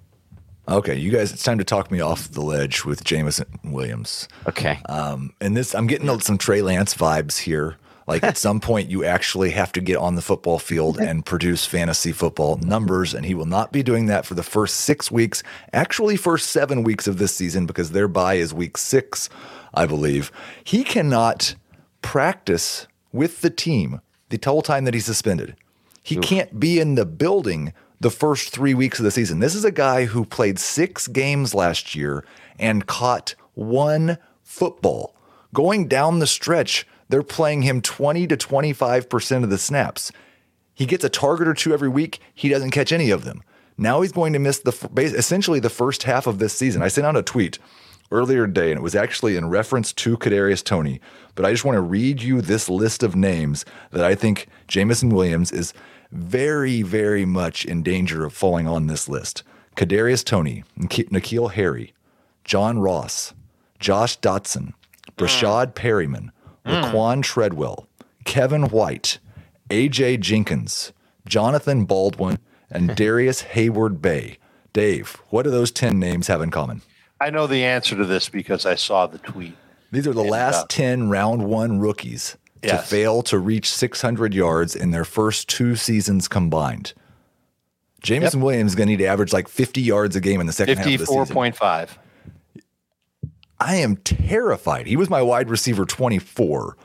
Okay, you guys, it's time to talk me off the ledge with Jameson Williams. Okay. Um, and this, I'm getting some Trey Lance vibes here. Like at some point, you actually have to get on the football field and produce fantasy football numbers, and he will not be doing that for the first six weeks. Actually, first seven weeks of this season because their bye is week six, I believe. He cannot practice with the team the whole time that he's suspended. He can't be in the building the first three weeks of the season. This is a guy who played six games last year and caught one football. Going down the stretch, they're playing him 20 to 25% of the snaps. He gets a target or two every week. He doesn't catch any of them. Now he's going to miss the essentially the first half of this season. I sent out a tweet earlier today, and it was actually in reference to Kadarius Toney. But I just want to read you this list of names that I think Jameson Williams is very, very much in danger of falling on this list. Kadarius Toney, N'Keal Harry, John Ross, Josh Doctson, Breshad hmm. Perriman, Laquan Treadwell, Kevin White, AJ Jenkins, Jonathan Baldwin, and Darrius Heyward-Bey. Dave, what do those 10 names have in common? I know the answer to this because I saw the tweet. These are the And, last uh, 10 round one rookies to fail to reach 600 yards in their first two seasons combined. Jameson Williams is going to need to average like 50 yards a game in the second half of the season. 54.5. I am terrified. He was my wide receiver 24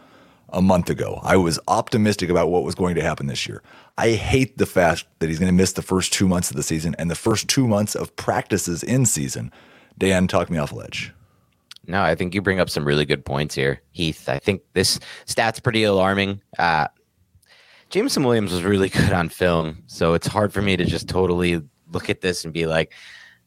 a month ago. I was optimistic about what was going to happen this year. I hate the fact that he's going to miss the first two months of the season and the first two months of practices in season. Dan, talk me off a ledge. No, I think you bring up some really good points here, Heath. I think this stat's pretty alarming. Uh, Jameson Williams was really good on film, so it's hard for me to just totally look at this and be like,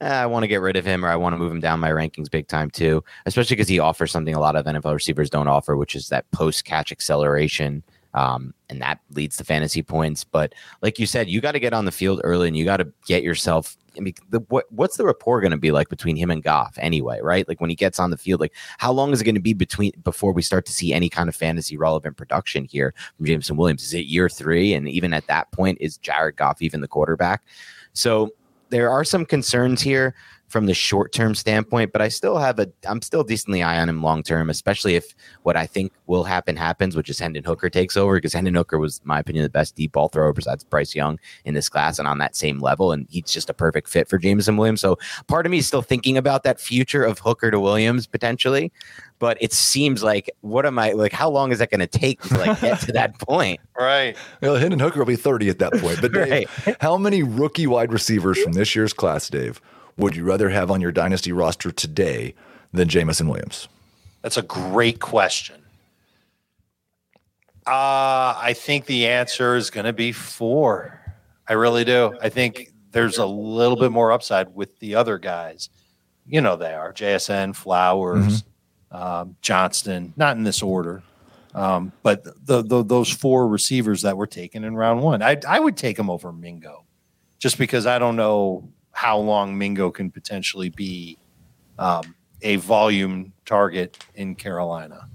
eh, I want to get rid of him or I want to move him down my rankings big time too, especially because he offers something a lot of NFL receivers don't offer, which is that post catch acceleration. Um, and that leads to fantasy points. But like you said, you got to get on the field early and you got to get yourself. I mean, the, what what's the rapport going to be like between him and Goff anyway? Right, like when he gets on the field, like how long is it going to be between before we start to see any kind of fantasy relevant production here from Jameson Williams? Is it year three? And even at that point, is Jared Goff even the quarterback? So there are some concerns here from the short term standpoint, but I still have a I'm still decently eye on him long term, especially if what I think will happen happens, which is Hendon Hooker takes over because Hendon Hooker was, in my opinion, the best deep ball thrower besides Bryce Young in this class and on that same level, and he's just a perfect fit for Jameson Williams. So part of me is still thinking about that future of Hooker to Williams potentially, but it seems like what am I like? How long is that going to take to like get to that point? Right. Well, Hendon Hooker will be 30 at that point. But Dave, how many rookie wide receivers from this year's class, Dave, would you rather have on your dynasty roster today than Jameson Williams? That's a great question. Uh, I think the answer is going to be four. I really do. I think there's a little bit more upside with the other guys. You know, they are JSN, Flowers, um, Johnston, not in this order. Um, but the, the, those four receivers that were taken in round one, I, I would take them over Mingo just because I don't know how long Mingo can potentially be um, a volume target in Carolina.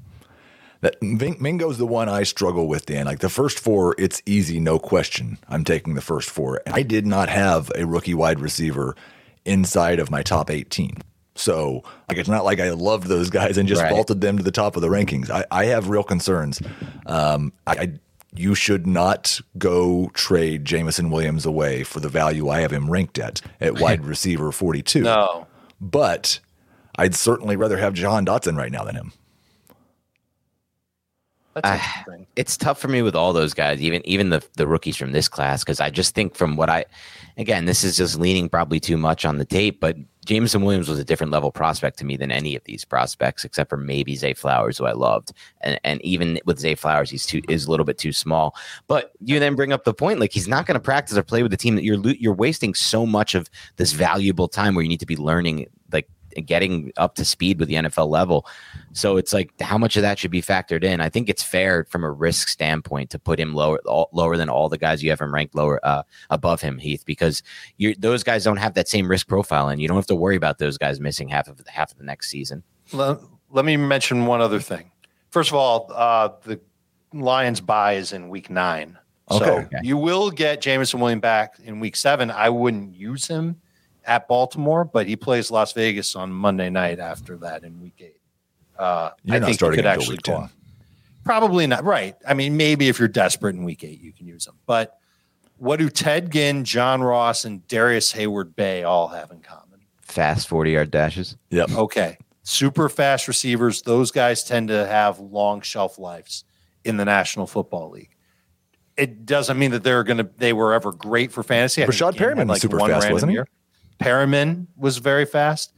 That Mingo's the one I struggle with, Dan. Like the first four, it's easy, no question. I'm taking the first four. and I did not have a rookie wide receiver inside of my top 18. So, like, it's not like I loved those guys and just Right. vaulted them to the top of the rankings. I, I have real concerns. Um, I, I you should not go trade Jameson Williams away for the value I have him ranked at at wide receiver 42. No. But I'd certainly rather have Jahan Dotson right now than him. That's Ah, it's tough for me with all those guys, even even the the rookies from this class, because I just think from what I, again, this is just leaning probably too much on the tape, but Jameson Williams was a different level prospect to me than any of these prospects, except for maybe Zay Flowers, who I loved, and and even with Zay Flowers, he's too is a little bit too small. But you then bring up the point, like he's not going to practice or play with the team that you're you're wasting so much of this valuable time where you need to be learning, getting up to speed with the NFL level. So it's like how much of that should be factored in. I think it's fair from a risk standpoint to put him lower all, lower than all the guys you have him ranked lower uh, above him, Heath, because those guys don't have that same risk profile, and you don't have to worry about those guys missing half of half of the next season. Let, let me mention one other thing. First of all, uh, the Lions bye is in week nine. So Okay. you will get Jameson Williams back in week seven. I wouldn't use him at Baltimore, but he plays Las Vegas on Monday night after that in week eight. Uh, You're I not think he starting could until actually week 10. off. Probably not. Right. I mean, maybe if you're desperate in week eight, you can use him. But what do Ted Ginn, John Ross, and Darrius Heyward-Bey all have in common? Fast 40 yard dashes. Yep. Okay. Super fast receivers. Those guys tend to have long shelf lives in the National Football League. It doesn't mean that they're going to, they were ever great for fantasy. I think Rashad Ginn had Perriman was super fast, wasn't he? Perriman was very fast.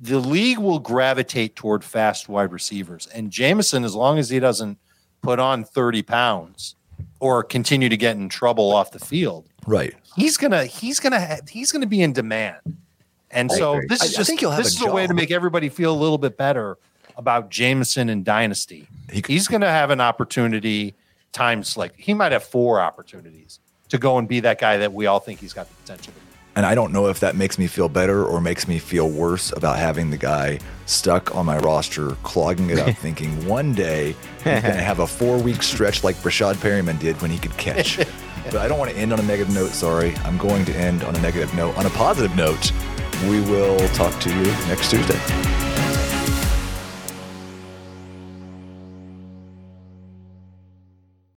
The league will gravitate toward fast wide receivers. And Jameson, as long as he doesn't put on 30 pounds or continue to get in trouble off the field, Right. he's gonna he's gonna ha- he's gonna be in demand. And I so agree. this is I just have this a is a way to make everybody feel a little bit better about Jameson and Dynasty. He- he's gonna have an opportunity times like he might have four opportunities to go and be that guy that we all think he's got the potential to be. And I don't know if that makes me feel better or makes me feel worse about having the guy stuck on my roster, clogging it up, thinking one day he's going to have a four week stretch like Breshad Perriman did when he could catch. but I don't want to end on a negative note. Sorry. I'm going to end on a negative note. On a positive note, we will talk to you next Tuesday.